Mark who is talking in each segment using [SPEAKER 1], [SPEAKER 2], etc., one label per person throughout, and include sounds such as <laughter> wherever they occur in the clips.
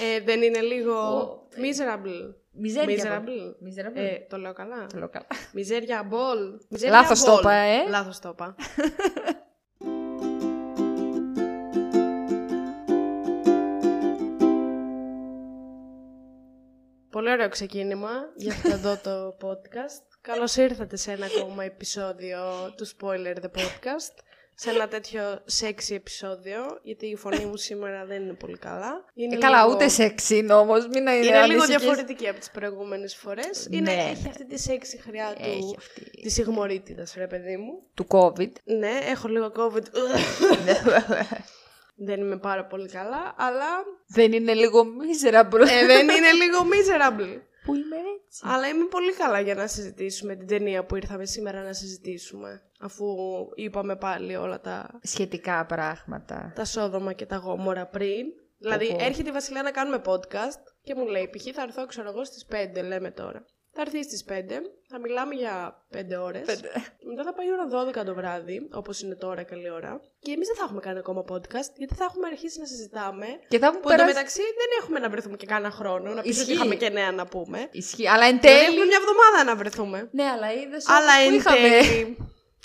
[SPEAKER 1] Ε, δεν είναι λίγο
[SPEAKER 2] Ο-
[SPEAKER 1] miserable.
[SPEAKER 2] Miserable.
[SPEAKER 1] Miserable.
[SPEAKER 2] Miserable.
[SPEAKER 1] Ε, το λέω καλά.
[SPEAKER 2] Το λέω καλά.
[SPEAKER 1] Miseria ball. Miseria
[SPEAKER 2] Λάθος το
[SPEAKER 1] ball.
[SPEAKER 2] είπα, ε.
[SPEAKER 1] Λάθος το είπα. Πολύ ωραίο ξεκίνημα για αυτό εδώ το podcast. Καλώς ήρθατε σε ένα ακόμα επεισόδιο του Spoiler The Podcast. Σε ένα τέτοιο sexy επεισόδιο, γιατί η φωνή μου σήμερα δεν είναι πολύ καλά. Είναι
[SPEAKER 2] Ε, καλά,
[SPEAKER 1] λίγο-
[SPEAKER 2] ούτε σεξ είναι όμως. Μην είναι,
[SPEAKER 1] Είναι λίγο
[SPEAKER 2] ανήσυχες.
[SPEAKER 1] διαφορετική από τις προηγούμενες φορές. Είναι,
[SPEAKER 2] Ναι,
[SPEAKER 1] έχει
[SPEAKER 2] ναι.
[SPEAKER 1] αυτή τη sexy χρειά
[SPEAKER 2] Έχει
[SPEAKER 1] του,
[SPEAKER 2] αυτή.
[SPEAKER 1] της υγμωρίτιδας, ρε παιδί μου.
[SPEAKER 2] Του COVID.
[SPEAKER 1] Ναι, έχω λίγο COVID. δεν είμαι πάρα πολύ καλά, αλλά
[SPEAKER 2] δεν είναι λίγο miserable.
[SPEAKER 1] ε, δεν είναι λίγο miserable.
[SPEAKER 2] Που είμαι έτσι.
[SPEAKER 1] Αλλά είμαι πολύ καλά για να συζητήσουμε την ταινία που ήρθαμε σήμερα να συζητήσουμε. Αφού είπαμε πάλι όλα τα,
[SPEAKER 2] Σχετικά πράγματα.
[SPEAKER 1] τα σόδομα και τα γόμορα πριν. Δηλαδή,
[SPEAKER 2] Πω, πω.
[SPEAKER 1] έρχεται η Βασιλεία να κάνουμε podcast και μου λέει: Π.χ. θα έρθω, ξέρω εγώ, στις 5, λέμε τώρα. Θα έρθει στις 5, θα μιλάμε για 5 ώρες.
[SPEAKER 2] Πέντε.
[SPEAKER 1] Μετά θα πάει η ώρα 12 το βράδυ, όπως είναι τώρα, καλή ώρα. Και εμείς δεν θα έχουμε κάνει ακόμα podcast, γιατί θα έχουμε αρχίσει να συζητάμε.
[SPEAKER 2] Και θα μου
[SPEAKER 1] Που
[SPEAKER 2] περάσει.
[SPEAKER 1] εντωμεταξύ δεν έχουμε να βρεθούμε και κάνα χρόνο. Να πεις ότι
[SPEAKER 2] Ισχύει.
[SPEAKER 1] είχαμε και νέα να πούμε.
[SPEAKER 2] Ισχύει. Αλλά εν
[SPEAKER 1] Δηλαδή
[SPEAKER 2] τέλει.
[SPEAKER 1] έχουμε μια εβδομάδα να βρεθούμε.
[SPEAKER 2] Ναι, αλλά είδες.
[SPEAKER 1] Αλλά
[SPEAKER 2] που
[SPEAKER 1] εν
[SPEAKER 2] είχαμε.
[SPEAKER 1] τέλει.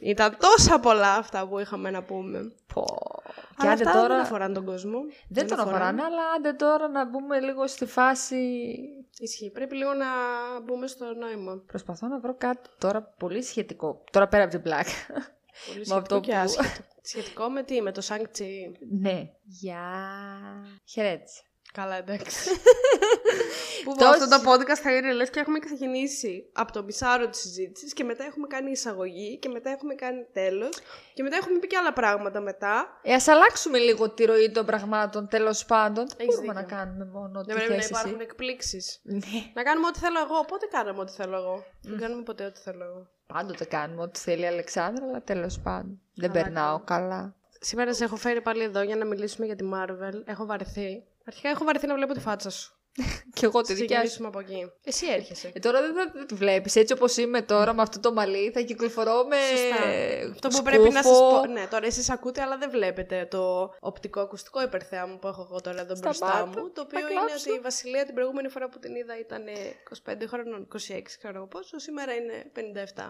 [SPEAKER 1] Ήταν τόσα πολλά αυτά που είχαμε να πούμε.
[SPEAKER 2] Πω. Και
[SPEAKER 1] Αλλά
[SPEAKER 2] άντε
[SPEAKER 1] αυτά
[SPEAKER 2] τώρα.
[SPEAKER 1] δεν αφοράνε τον κόσμο.
[SPEAKER 2] Δεν τον αφοράνε, αλλά άντε τώρα να μπούμε λίγο στη φάση.
[SPEAKER 1] Ισχύει. Πρέπει λίγο να μπούμε στο νόημα.
[SPEAKER 2] Προσπαθώ να βρω κάτι τώρα πολύ σχετικό. Τώρα πέρα από την πλάκα.
[SPEAKER 1] Πολύ
[SPEAKER 2] Με
[SPEAKER 1] σχετικό
[SPEAKER 2] αυτό
[SPEAKER 1] και
[SPEAKER 2] που-
[SPEAKER 1] άσχετο. Σχετικό με τι, με το Σάνκτσι.
[SPEAKER 2] ναι. Γεια. Χαιρέτησε.
[SPEAKER 1] Καλά, εντάξει. <laughs> που
[SPEAKER 2] Τόση-
[SPEAKER 1] αυτό το podcast θα είναι λες και έχουμε ξεκινήσει από το μισάρο της συζήτησης και μετά έχουμε κάνει εισαγωγή και μετά έχουμε κάνει τέλος και μετά έχουμε πει και άλλα πράγματα μετά.
[SPEAKER 2] Ε, ας αλλάξουμε λίγο τη ροή των πραγμάτων, τέλος πάντων. Δεν
[SPEAKER 1] Έχεις
[SPEAKER 2] μπορούμε να
[SPEAKER 1] δίκιο.
[SPEAKER 2] κάνουμε μόνο ό,τι
[SPEAKER 1] Δεν πρέπει να
[SPEAKER 2] θες
[SPEAKER 1] υπάρχουν
[SPEAKER 2] εσύ.
[SPEAKER 1] εκπλήξεις.
[SPEAKER 2] Ναι.
[SPEAKER 1] Να κάνουμε ό,τι θέλω εγώ. Πότε κάναμε ό,τι θέλω εγώ. Δεν κάνουμε ποτέ ό,τι θέλω εγώ.
[SPEAKER 2] Πάντοτε κάνουμε ό,τι θέλει η Αλεξάνδρα, αλλά τέλος πάντων. Δεν
[SPEAKER 1] Καλά
[SPEAKER 2] περνάω
[SPEAKER 1] κάνει.
[SPEAKER 2] καλά.
[SPEAKER 1] Σήμερα σε έχω φέρει πάλι εδώ για να μιλήσουμε για τη Marvel. Έχω βαρεθεί. Αρχικά έχω βαρεθεί να βλέπω τη φάτσα σου. <laughs>
[SPEAKER 2] Και εγώ τη δικιά σου.
[SPEAKER 1] Ξεκινήσουμε από εκεί. Εσύ έρχεσαι.
[SPEAKER 2] Ε, τώρα δεν θα τη βλέπεις. Έτσι όπως είμαι τώρα με αυτό το μαλλί θα κυκλοφορώ με
[SPEAKER 1] Σωστά. Αυτό που
[SPEAKER 2] σκούφο.
[SPEAKER 1] πρέπει να σας πω. Ναι, τώρα εσείς ακούτε, αλλά δεν βλέπετε το οπτικό-ακουστικό υπερθέα μου που έχω εγώ τώρα εδώ μπροστά
[SPEAKER 2] Σταμάτα.
[SPEAKER 1] μου. Το
[SPEAKER 2] Θα
[SPEAKER 1] οποίο είναι
[SPEAKER 2] κλάψω.
[SPEAKER 1] ότι η Βασιλεία την προηγούμενη φορά που την είδα ήταν ε, 25 χρόνων, 26 ξέρω εγώ πόσο. Σήμερα είναι 57. <laughs>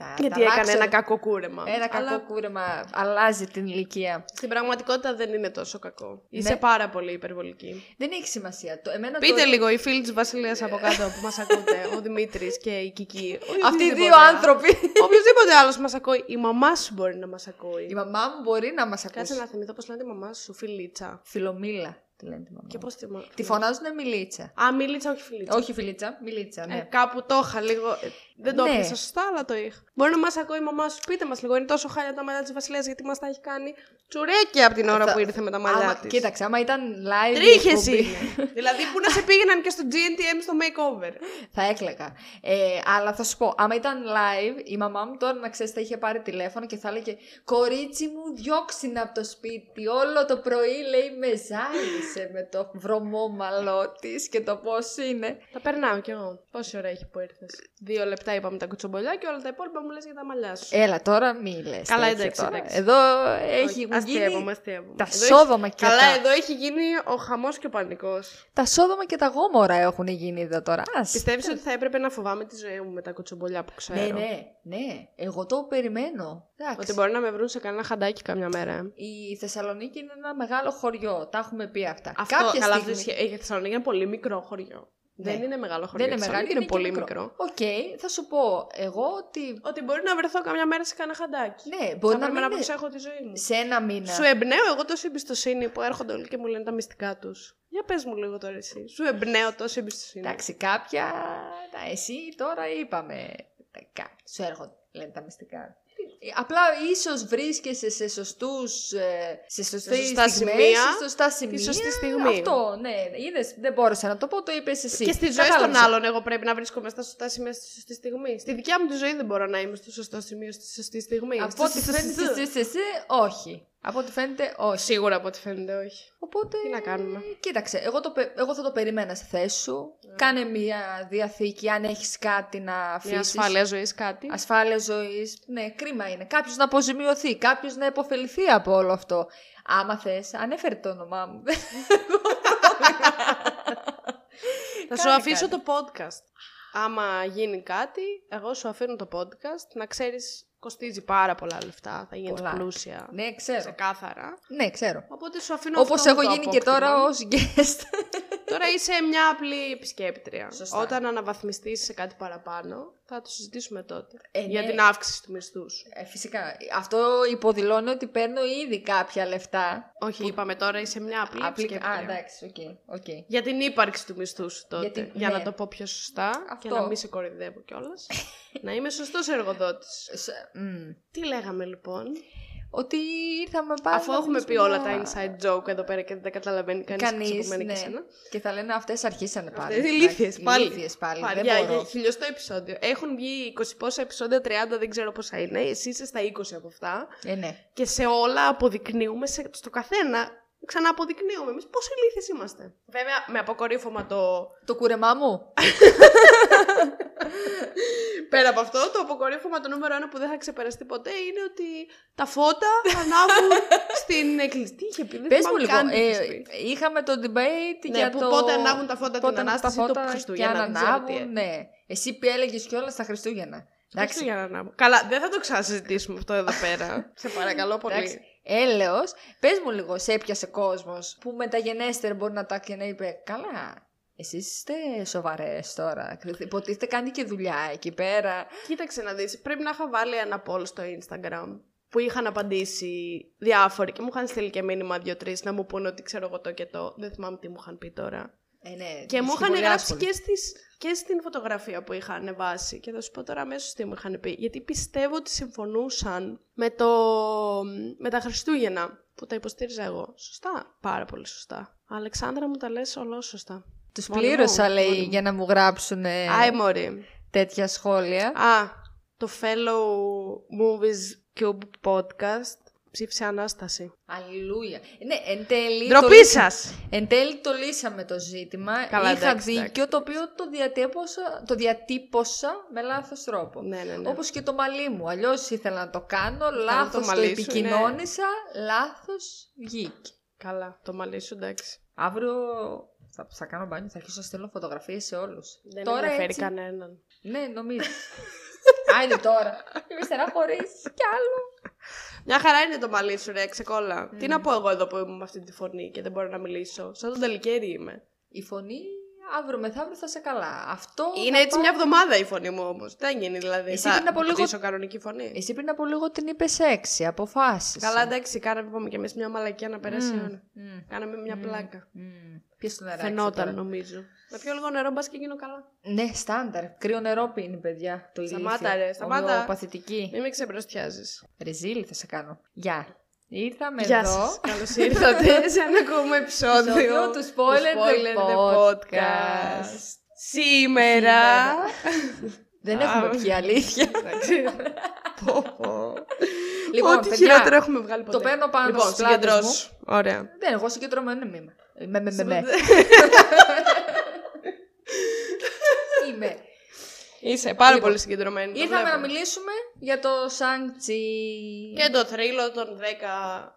[SPEAKER 2] Θα-
[SPEAKER 1] Γιατί
[SPEAKER 2] θα
[SPEAKER 1] έκανε
[SPEAKER 2] αλλάξω.
[SPEAKER 1] ένα κακό κούρεμα.
[SPEAKER 2] Ένα κακό
[SPEAKER 1] Αλλά
[SPEAKER 2] κούρεμα. Αλλάζει την ηλικία.
[SPEAKER 1] στην πραγματικότητα δεν είναι τόσο κακό. Είσαι
[SPEAKER 2] Ναι.
[SPEAKER 1] πάρα πολύ υπερβολική.
[SPEAKER 2] Δεν έχει σημασία. Το, εμένα
[SPEAKER 1] Πείτε
[SPEAKER 2] το...
[SPEAKER 1] λίγο οι φίλοι της Βασιλείας από κάτω που μας ακούτε. <laughs> Ο Δημήτρης και η Κική. Ο
[SPEAKER 2] Αυτοί οι
[SPEAKER 1] οποιοδήποτε
[SPEAKER 2] δύο
[SPEAKER 1] άλλο.
[SPEAKER 2] άνθρωποι. <laughs>
[SPEAKER 1] Οποιοδήποτε άλλος μας ακούει. Η μαμά σου μπορεί να μας ακούει.
[SPEAKER 2] Η μαμά μου μπορεί να μας
[SPEAKER 1] Κάτσε
[SPEAKER 2] ακούσει.
[SPEAKER 1] να θυμηθώ πώς λένε τη μαμά σου, Φιλίτσα.
[SPEAKER 2] Φιλομίλα τη λένε τη μαμά.
[SPEAKER 1] Και
[SPEAKER 2] μου.
[SPEAKER 1] πώς τη μα-
[SPEAKER 2] Τη φωνάζουν Μιλίτσα.
[SPEAKER 1] Α, Μιλίτσα, όχι Φιλίτσα.
[SPEAKER 2] Όχι Φιλίτσα, Μιλίτσα,
[SPEAKER 1] Ε,
[SPEAKER 2] ναι.
[SPEAKER 1] κάπου το είχα λίγο. Ε, δεν το
[SPEAKER 2] Ναι.
[SPEAKER 1] έπιασα σωστά, αλλά το είχα. Μπορεί να μας ακούει η μαμά σου. Πείτε μας λίγο. Είναι τόσο χάλια τα μαλλιά της Βασιλείας γιατί μας τα έχει κάνει τσουρέκια από την ώρα
[SPEAKER 2] Θα-
[SPEAKER 1] που ήρθε με τα μαλλιά
[SPEAKER 2] Άμα,
[SPEAKER 1] της.
[SPEAKER 2] κοίταξε, άμα ήταν live. η
[SPEAKER 1] Τρίχες
[SPEAKER 2] εκπομπή,
[SPEAKER 1] είναι. δηλαδή που να σε πήγαιναν και στο GNTM στο makeover. <laughs>
[SPEAKER 2] Θα έκλαιγα. Ε, αλλά θα σου πω, άμα ήταν live, η μαμά μου τώρα να ξέρεις θα είχε πάρει τηλέφωνο και θα έλεγε Κορίτσι μου, διώξινε από το σπίτι. Όλο το πρωί λέει με ζάλισε με το βρωμόμαλό της και το πώς είναι.
[SPEAKER 1] Τα περνάω κι εγώ. Πόση ώρα έχει που ήρθες; Δύο λεπτά είπαμε τα κουτσομπολιά και όλα τα υπόλοιπα μου λες για τα μαλλιά σου.
[SPEAKER 2] Έλα τώρα, μη λες.
[SPEAKER 1] Καλά, εντάξει, εντάξει.
[SPEAKER 2] Εδώ έχει
[SPEAKER 1] Όχι,
[SPEAKER 2] γίνει.
[SPEAKER 1] αστείευομαι, αστείευομαι.
[SPEAKER 2] Τα
[SPEAKER 1] Εδώ
[SPEAKER 2] σόδομα
[SPEAKER 1] έχει...
[SPEAKER 2] και
[SPEAKER 1] Καλά,
[SPEAKER 2] τα...
[SPEAKER 1] εδώ έχει γίνει ο χαμός και ο πανικός.
[SPEAKER 2] Τα σόδομα και τα γόμορα έχουν γίνει εδώ τώρα. Ας.
[SPEAKER 1] Πιστεύεις ότι θα έπρεπε να φοβάμαι τη ζωή μου με τα κουτσομπολιά που ξέρω;
[SPEAKER 2] Ναι, ναι, ναι. Εγώ το περιμένω. Εντάξει.
[SPEAKER 1] Ότι μπορεί να με βρουν σε κανένα χαντάκι καμιά μέρα.
[SPEAKER 2] Η Θεσσαλονίκη είναι ένα μεγάλο χωριό. Τα έχουμε πει αυτά.
[SPEAKER 1] Αυτό,
[SPEAKER 2] Κάποια
[SPEAKER 1] καλά,
[SPEAKER 2] στιγμή...
[SPEAKER 1] αυτό ισχύει. Η Θεσσαλονίκη είναι πολύ μικρό χωριό.
[SPEAKER 2] Ναι.
[SPEAKER 1] Δεν είναι μεγάλο χωριό.
[SPEAKER 2] Δεν είναι
[SPEAKER 1] η
[SPEAKER 2] μεγάλο,
[SPEAKER 1] Θεσσαλονίκη
[SPEAKER 2] είναι,
[SPEAKER 1] είναι, πολύ
[SPEAKER 2] και
[SPEAKER 1] μικρό.
[SPEAKER 2] Οκ, θα σου πω εγώ ότι.
[SPEAKER 1] Ότι μπορεί να βρεθώ καμιά μέρα σε κανένα χαντάκι.
[SPEAKER 2] Ναι, μπορεί
[SPEAKER 1] θα
[SPEAKER 2] να
[SPEAKER 1] πρέπει
[SPEAKER 2] μην
[SPEAKER 1] να
[SPEAKER 2] είναι
[SPEAKER 1] προσέχω τη ζωή μου.
[SPEAKER 2] σε ένα μήνα.
[SPEAKER 1] Σου εμπνέω εγώ τόση εμπιστοσύνη που έρχονται όλοι και μου λένε τα μυστικά τους. Για πες μου λίγο τώρα εσύ. Σου εμπνέω τόση εμπιστοσύνη.
[SPEAKER 2] Εντάξει, κάποια. Να, εσύ τώρα είπαμε. Τα κα- Σου έρχονται, λένε τα μυστικά. Απλά ίσως βρίσκεσαι σε σωστούς, ε, σε σωστές
[SPEAKER 1] σωστά
[SPEAKER 2] στιγμές,
[SPEAKER 1] σημεία,
[SPEAKER 2] σε σωστά σημεία.
[SPEAKER 1] σωστή στιγμή.
[SPEAKER 2] Αυτό, ναι. Είδες, δεν μπόρεσα να το πω, το είπες εσύ.
[SPEAKER 1] Και στη ζωή των
[SPEAKER 2] Κατάλαβες.
[SPEAKER 1] άλλων, εγώ πρέπει να βρίσκομαι στα σωστά σημεία στη σωστή στιγμή. Στη δικιά μου τη ζωή δεν μπορώ να είμαι στο σωστό σημείο στη σωστή στιγμή.
[SPEAKER 2] Από ό,τι φαίνεται εσύ, εσύ, όχι. Από ό,τι φαίνεται, όχι.
[SPEAKER 1] Σίγουρα από ό,τι φαίνεται όχι.
[SPEAKER 2] Οπότε.
[SPEAKER 1] Τι να κάνουμε;
[SPEAKER 2] Κοίταξε, εγώ, το, πε- εγώ θα το περιμένα στη θέση σου. Κάνε μια διαθήκη αν έχεις κάτι να αφήσεις.
[SPEAKER 1] Μια ασφάλεια ζωής κάτι.
[SPEAKER 2] Ασφάλεια ζωής. Ναι, κρίμα είναι. Κάποιος να αποζημιωθεί, κάποιος να υποφεληθεί από όλο αυτό. Άμα θες, ανέφερε το όνομά μου.
[SPEAKER 1] Θα σου
[SPEAKER 2] Κάνε
[SPEAKER 1] αφήσω
[SPEAKER 2] κάτι.
[SPEAKER 1] το podcast. Άμα γίνει κάτι, εγώ σου αφήνω το podcast. Να ξέρεις, κοστίζει πάρα πολλά λεφτά. Θα γίνεις
[SPEAKER 2] Πολλά.
[SPEAKER 1] πλούσια.
[SPEAKER 2] ναι, ξέρω.
[SPEAKER 1] Ξεκάθαρα.
[SPEAKER 2] Ναι, ξέρω.
[SPEAKER 1] Οπότε σου αφήνω
[SPEAKER 2] Όπως
[SPEAKER 1] αυτό
[SPEAKER 2] έχω
[SPEAKER 1] το
[SPEAKER 2] γίνει και
[SPEAKER 1] απόκτημα.
[SPEAKER 2] τώρα ως guest.
[SPEAKER 1] Τώρα είσαι μια απλή επισκέπτρια.
[SPEAKER 2] Σωστά.
[SPEAKER 1] Όταν αναβαθμιστείς σε κάτι παραπάνω, θα το συζητήσουμε τότε.
[SPEAKER 2] Ε,
[SPEAKER 1] για
[SPEAKER 2] ναι.
[SPEAKER 1] την αύξηση του μισθού σου.
[SPEAKER 2] Ε, φυσικά. Αυτό υποδηλώνει ότι παίρνω ήδη κάποια λεφτά.
[SPEAKER 1] Όχι, είπαμε τώρα είσαι μια απλή,
[SPEAKER 2] Απλή...
[SPEAKER 1] επισκέπτρια.
[SPEAKER 2] Α, εντάξει, οκ. οκ.
[SPEAKER 1] Για την ύπαρξη του μισθού σου τότε.
[SPEAKER 2] Για την-
[SPEAKER 1] Για να
[SPEAKER 2] ναι.
[SPEAKER 1] το πω πιο σωστά και
[SPEAKER 2] Αυτό.
[SPEAKER 1] να μην σε κοροϊδεύω κιόλας. να είμαι σωστός εργοδότης. <laughs>
[SPEAKER 2] Σε- μμ.
[SPEAKER 1] Τι λέγαμε λοιπόν;
[SPEAKER 2] Ότι ήρθαμε πάλι.
[SPEAKER 1] Αφού
[SPEAKER 2] να
[SPEAKER 1] έχουμε πει
[SPEAKER 2] μιλήσουμε
[SPEAKER 1] όλα
[SPEAKER 2] για-
[SPEAKER 1] τα inside joke εδώ πέρα και δεν τα καταλαβαίνει κανείς
[SPEAKER 2] Κανείς,
[SPEAKER 1] ξεπομένη
[SPEAKER 2] ναι.
[SPEAKER 1] και σένα.
[SPEAKER 2] Και θα λένε αυτές αρχίσανε πάλι.
[SPEAKER 1] Αυτές ηλίθιες πάλι.
[SPEAKER 2] Ηλίθιες πάλι.
[SPEAKER 1] Πάλι,
[SPEAKER 2] δεν
[SPEAKER 1] για,
[SPEAKER 2] μπορώ.
[SPEAKER 1] για χιλιοστό επεισόδιο. Έχουν βγει 20 πόσα επεισόδια, 30 δεν ξέρω πόσα είναι. Εσύ είσαι στα 20 από αυτά.
[SPEAKER 2] Ε, ναι.
[SPEAKER 1] Και σε όλα αποδεικνύουμε, σε, στο καθένα ξανά αποδεικνύουμε εμείς πόσο ηλίθιες είμαστε. Βέβαια, με αποκορύφωμα το.
[SPEAKER 2] Το κούρεμά μου. <laughs>
[SPEAKER 1] Πέρα από αυτό, το αποκορύφωμα το νούμερο ένα που δεν θα ξεπεραστεί ποτέ είναι ότι τα φώτα θα ανάβουν <laughs> στην εκκλησία. Τι είχε πει, δεν
[SPEAKER 2] Πες μου
[SPEAKER 1] θυμάμαι
[SPEAKER 2] λίγο.
[SPEAKER 1] καν τι
[SPEAKER 2] ε,
[SPEAKER 1] είχες πει.
[SPEAKER 2] είχαμε το debate
[SPEAKER 1] Ναι,
[SPEAKER 2] για
[SPEAKER 1] που
[SPEAKER 2] το...
[SPEAKER 1] πότε ανάβουν τα φώτα την
[SPEAKER 2] πότε
[SPEAKER 1] Ανάσταση
[SPEAKER 2] τα
[SPEAKER 1] ή το
[SPEAKER 2] φώτα
[SPEAKER 1] Χριστούγεννα,
[SPEAKER 2] Και αν
[SPEAKER 1] δεν ξέρω τι
[SPEAKER 2] ανάβουν, ναι. Εσύ που έλεγες κιόλας τα Χριστούγεννα. Εντάξει.
[SPEAKER 1] Χριστούγεννα να ανάβουν. Καλά, δεν θα το ξανασυζητήσουμε αυτό εδώ πέρα. <laughs> Σε παρακαλώ πολύ.
[SPEAKER 2] Εντάξει. Έλεος, πες μου λίγο, σε έπιασε κόσμος που μεταγενέστερο μπορεί να τα και να είπε «Καλά, εσείς είστε σοβαρές τώρα, υποτίθεται κάνει και δουλειά εκεί πέρα».
[SPEAKER 1] Κοίταξε να δεις, πρέπει να είχα βάλει ένα poll στο Instagram που είχαν απαντήσει διάφοροι και μου είχαν στείλει και μήνυμα δύο-τρει να μου πούνε ότι ξέρω εγώ το και το. Δεν θυμάμαι τι μου είχαν πει τώρα.
[SPEAKER 2] Ε, ναι,
[SPEAKER 1] Και μου
[SPEAKER 2] είσαι
[SPEAKER 1] είχαν
[SPEAKER 2] πολύ
[SPEAKER 1] γράψει
[SPEAKER 2] άσχολη.
[SPEAKER 1] και, στις, και στην φωτογραφία που είχα ανεβάσει. Και θα σου πω τώρα αμέσως τι μου είχαν πει. Γιατί πιστεύω ότι συμφωνούσαν με, το, με τα Χριστούγεννα που τα υποστήριζα εγώ. Σωστά. Πάρα πολύ σωστά. Αλεξάνδρα μου τα λες ολό σωστά.
[SPEAKER 2] Τους
[SPEAKER 1] Μόνο
[SPEAKER 2] πλήρωσα,
[SPEAKER 1] μου,
[SPEAKER 2] λέει,
[SPEAKER 1] μόνο μου.
[SPEAKER 2] για να μου γράψουν
[SPEAKER 1] Άι μωρή.
[SPEAKER 2] τέτοια σχόλια.
[SPEAKER 1] Α, το Fellow Movies Cube podcast ψήφισε Ανάσταση.
[SPEAKER 2] Αλληλούια. Ναι, εν τέλει... το
[SPEAKER 1] Ντροπή
[SPEAKER 2] λύσα-
[SPEAKER 1] σας!
[SPEAKER 2] Εν τέλει το λύσαμε το ζήτημα.
[SPEAKER 1] Καλά,
[SPEAKER 2] Είχα
[SPEAKER 1] εντάξει,
[SPEAKER 2] δίκιο,
[SPEAKER 1] εντάξει.
[SPEAKER 2] το οποίο το διατύπωσα, το διατύπωσα με λάθος τρόπο.
[SPEAKER 1] Ναι, ναι, ναι.
[SPEAKER 2] Όπως και το μαλλί μου. Αλλιώς ήθελα να το κάνω, λάθος το,
[SPEAKER 1] μαλλί σου, ναι.
[SPEAKER 2] επικοινώνησα, λάθος βγήκε.
[SPEAKER 1] Καλά, το μαλλί σου εντάξει.
[SPEAKER 2] Αύριο θα, θα κάνω μπάνιο, θα αρχίσω να στέλνω φωτογραφίες σε όλους.
[SPEAKER 1] Δεν
[SPEAKER 2] τώρα
[SPEAKER 1] ενδιαφέρει
[SPEAKER 2] έτσι,
[SPEAKER 1] κανέναν.
[SPEAKER 2] Ναι, νομίζω. <laughs> Άιντε τώρα. Είμαι στεναχωρήσει κι άλλο.
[SPEAKER 1] Μια χαρά είναι το μαλλί σου, ρε, ξεκόλα. Τι να πω εγώ εδώ που είμαι με αυτή τη φωνή και δεν μπορώ να μιλήσω. Σαν τον τελικέρι είμαι.
[SPEAKER 2] Η φωνή αύριο μεθαύριο θα σε καλά. Αυτό
[SPEAKER 1] Είναι
[SPEAKER 2] θα
[SPEAKER 1] έτσι
[SPEAKER 2] πάει-
[SPEAKER 1] μια εβδομάδα η φωνή μου όμως. Δεν γίνει δηλαδή.
[SPEAKER 2] Εσύ
[SPEAKER 1] θα
[SPEAKER 2] πριν από λίγο-
[SPEAKER 1] αποκτήσω κανονική φωνή.
[SPEAKER 2] Εσύ πριν από λίγο την είπες έξι, αποφάσισε.
[SPEAKER 1] Καλά, εντάξει, κάναμε είπαμε και εμείς μια μαλακία να περάσει.
[SPEAKER 2] Μμμ,
[SPEAKER 1] η ώρα.
[SPEAKER 2] μμμ,
[SPEAKER 1] Κάναμε μια
[SPEAKER 2] μμμ,
[SPEAKER 1] πλάκα.
[SPEAKER 2] μμμ. Πιες το νεράκι
[SPEAKER 1] Φαινόταν
[SPEAKER 2] τώρα.
[SPEAKER 1] νομίζω. Να πιω λίγο νερό, μπας και γίνω καλά.
[SPEAKER 2] Ναι, στάνταρ. Κρύο νερό πίνει, παιδιά. Το
[SPEAKER 1] Σταμάτα,
[SPEAKER 2] ηλίθιο.
[SPEAKER 1] ρε, σταμάτα.
[SPEAKER 2] Ομοιοπαθητική.
[SPEAKER 1] Μην με ξεμπροστιάζεις.
[SPEAKER 2] Ρεζίλη θα σε κάνω. Γεια. Ήρθαμε
[SPEAKER 1] Γεια
[SPEAKER 2] εδώ.
[SPEAKER 1] σας. Καλώς ήρθατε σε ένα ακόμα επεισόδιο
[SPEAKER 2] Επεισόδιο του Spoiler the Podcast.
[SPEAKER 1] Σήμερα...
[SPEAKER 2] Δεν
[SPEAKER 1] Α,
[SPEAKER 2] έχουμε πια αλήθεια.
[SPEAKER 1] Εντάξει. Πω, πω.
[SPEAKER 2] Λοιπόν,
[SPEAKER 1] Ό,τι
[SPEAKER 2] παιδιά,
[SPEAKER 1] χειρότερο έχουμε βγάλει ποτέ.
[SPEAKER 2] το παίρνω πάνω
[SPEAKER 1] λοιπόν,
[SPEAKER 2] στις πλάτες
[SPEAKER 1] συγκεντρώσου. Ωραία.
[SPEAKER 2] Δεν, εγώ συγκεντρωμένο είμαι. Με, με, με, με. Είμαι.
[SPEAKER 1] Είσαι πάρα
[SPEAKER 2] Λοιπόν,
[SPEAKER 1] πολύ συγκεντρωμένη. το
[SPEAKER 2] Ήρθαμε να
[SPEAKER 1] βλέπω.
[SPEAKER 2] μιλήσουμε για το Σάνκτσι.
[SPEAKER 1] Και το θρύλο των 10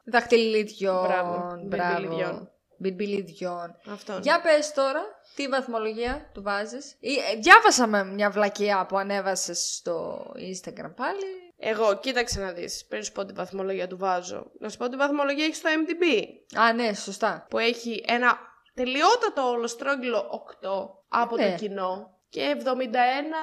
[SPEAKER 2] Δαχτυλιδιών.
[SPEAKER 1] Μπράβο, μπιμπιλιδιών.
[SPEAKER 2] Μπιμπιλιδιών.
[SPEAKER 1] αυτών.
[SPEAKER 2] Για πες τώρα, τι βαθμολογία του βάζεις. Ή, ε, διάβασα με μια βλακιά που ανέβασες στο Instagram πάλι.
[SPEAKER 1] Εγώ, κοίταξε να δεις. Πριν σου πω τη βαθμολογία του βάζω. Να σου πω τη βαθμολογία έχει στο IMDb.
[SPEAKER 2] Α, ναι, σωστά.
[SPEAKER 1] Που έχει ένα τελειότατο ολοστρόγγυλο 8 από
[SPEAKER 2] Ναι.
[SPEAKER 1] το κοινό. Και 71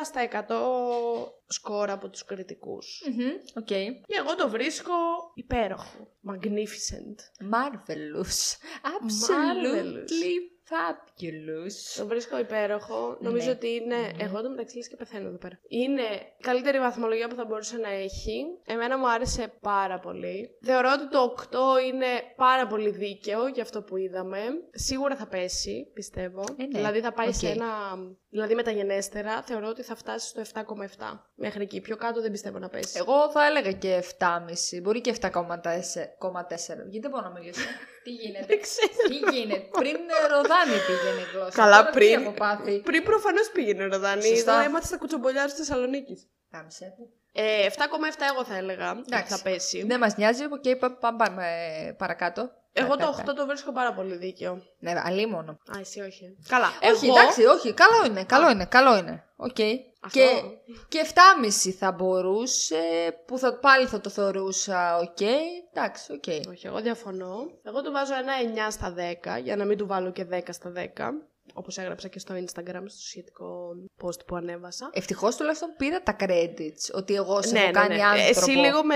[SPEAKER 1] στα 100 σκορ από τους κριτικούς.
[SPEAKER 2] Μμμ, Οκ.
[SPEAKER 1] Και εγώ το βρίσκω υπέροχο. Magnificent.
[SPEAKER 2] Marvelous.
[SPEAKER 1] Marvelous.
[SPEAKER 2] Absolutely Fabulous.
[SPEAKER 1] Το βρίσκω υπέροχο. Νομίζω
[SPEAKER 2] Ναι.
[SPEAKER 1] ότι είναι. Εγώ το μεταξύ λες και πεθαίνω εδώ πέρα. Είναι η καλύτερη βαθμολογία που θα μπορούσε να έχει. Εμένα μου άρεσε πάρα πολύ. Θεωρώ ότι το 8 είναι πάρα πολύ δίκαιο για αυτό που είδαμε. Σίγουρα θα πέσει, πιστεύω.
[SPEAKER 2] Ε, ναι.
[SPEAKER 1] Δηλαδή θα πάει σε
[SPEAKER 2] Οκ.
[SPEAKER 1] ένα. Δηλαδή μεταγενέστερα θεωρώ ότι θα φτάσει στο 7,7. Μέχρι εκεί. Πιο κάτω δεν πιστεύω να πέσει.
[SPEAKER 2] Εγώ θα έλεγα και 7,5. Μπορεί και 7,4. Γιατί δεν μπορώ να μιλήσω. Τι γίνεται;
[SPEAKER 1] Δεν ξέρω.
[SPEAKER 2] Τι γίνεται; Πριν ε, ροδάνι πήγαινε η γλώσσα.
[SPEAKER 1] Καλά,
[SPEAKER 2] Τώρα
[SPEAKER 1] πριν.
[SPEAKER 2] Τι έχω πάθει;
[SPEAKER 1] Πριν προφανώς πήγαινε ροδάνι.
[SPEAKER 2] Σωστά.
[SPEAKER 1] Δεν έμαθε στα κουτσομπολιά της Θεσσαλονίκης.
[SPEAKER 2] Κάμισε.
[SPEAKER 1] Ε, 7,7 εγώ θα έλεγα. ότι
[SPEAKER 2] Εντάξει.
[SPEAKER 1] Θα πέσει.
[SPEAKER 2] Δεν μας νοιάζει. Οκ, πά- πάμε πάμε παρακάτω.
[SPEAKER 1] Εγώ
[SPEAKER 2] Πέ,
[SPEAKER 1] το
[SPEAKER 2] πέ,
[SPEAKER 1] 8 το βρίσκω πάρα πολύ δίκαιο.
[SPEAKER 2] Ναι, αλίμονο.
[SPEAKER 1] Α, εσύ όχι. Καλά.
[SPEAKER 2] Όχι,
[SPEAKER 1] εγώ...
[SPEAKER 2] εντάξει, όχι. Καλό είναι, καλό είναι, καλό είναι. Οκ.
[SPEAKER 1] Αυτό.
[SPEAKER 2] Και, και 7,5 θα μπορούσε, που θα, πάλι θα το θεωρούσα οκ. Εντάξει, οκ.
[SPEAKER 1] Όχι, εγώ διαφωνώ. Εγώ του βάζω ένα 9 στα 10, για να μην του βάλω και 10 στα 10. Όπως έγραψα και στο Instagram, στο σχετικό post που ανέβασα.
[SPEAKER 2] Ευτυχώς τουλάχιστον πήρα τα credits, ότι εγώ σε
[SPEAKER 1] ναι,
[SPEAKER 2] έχω
[SPEAKER 1] ναι,
[SPEAKER 2] κάνει
[SPEAKER 1] ναι.
[SPEAKER 2] άνθρωπο.
[SPEAKER 1] Εσύ λίγο με...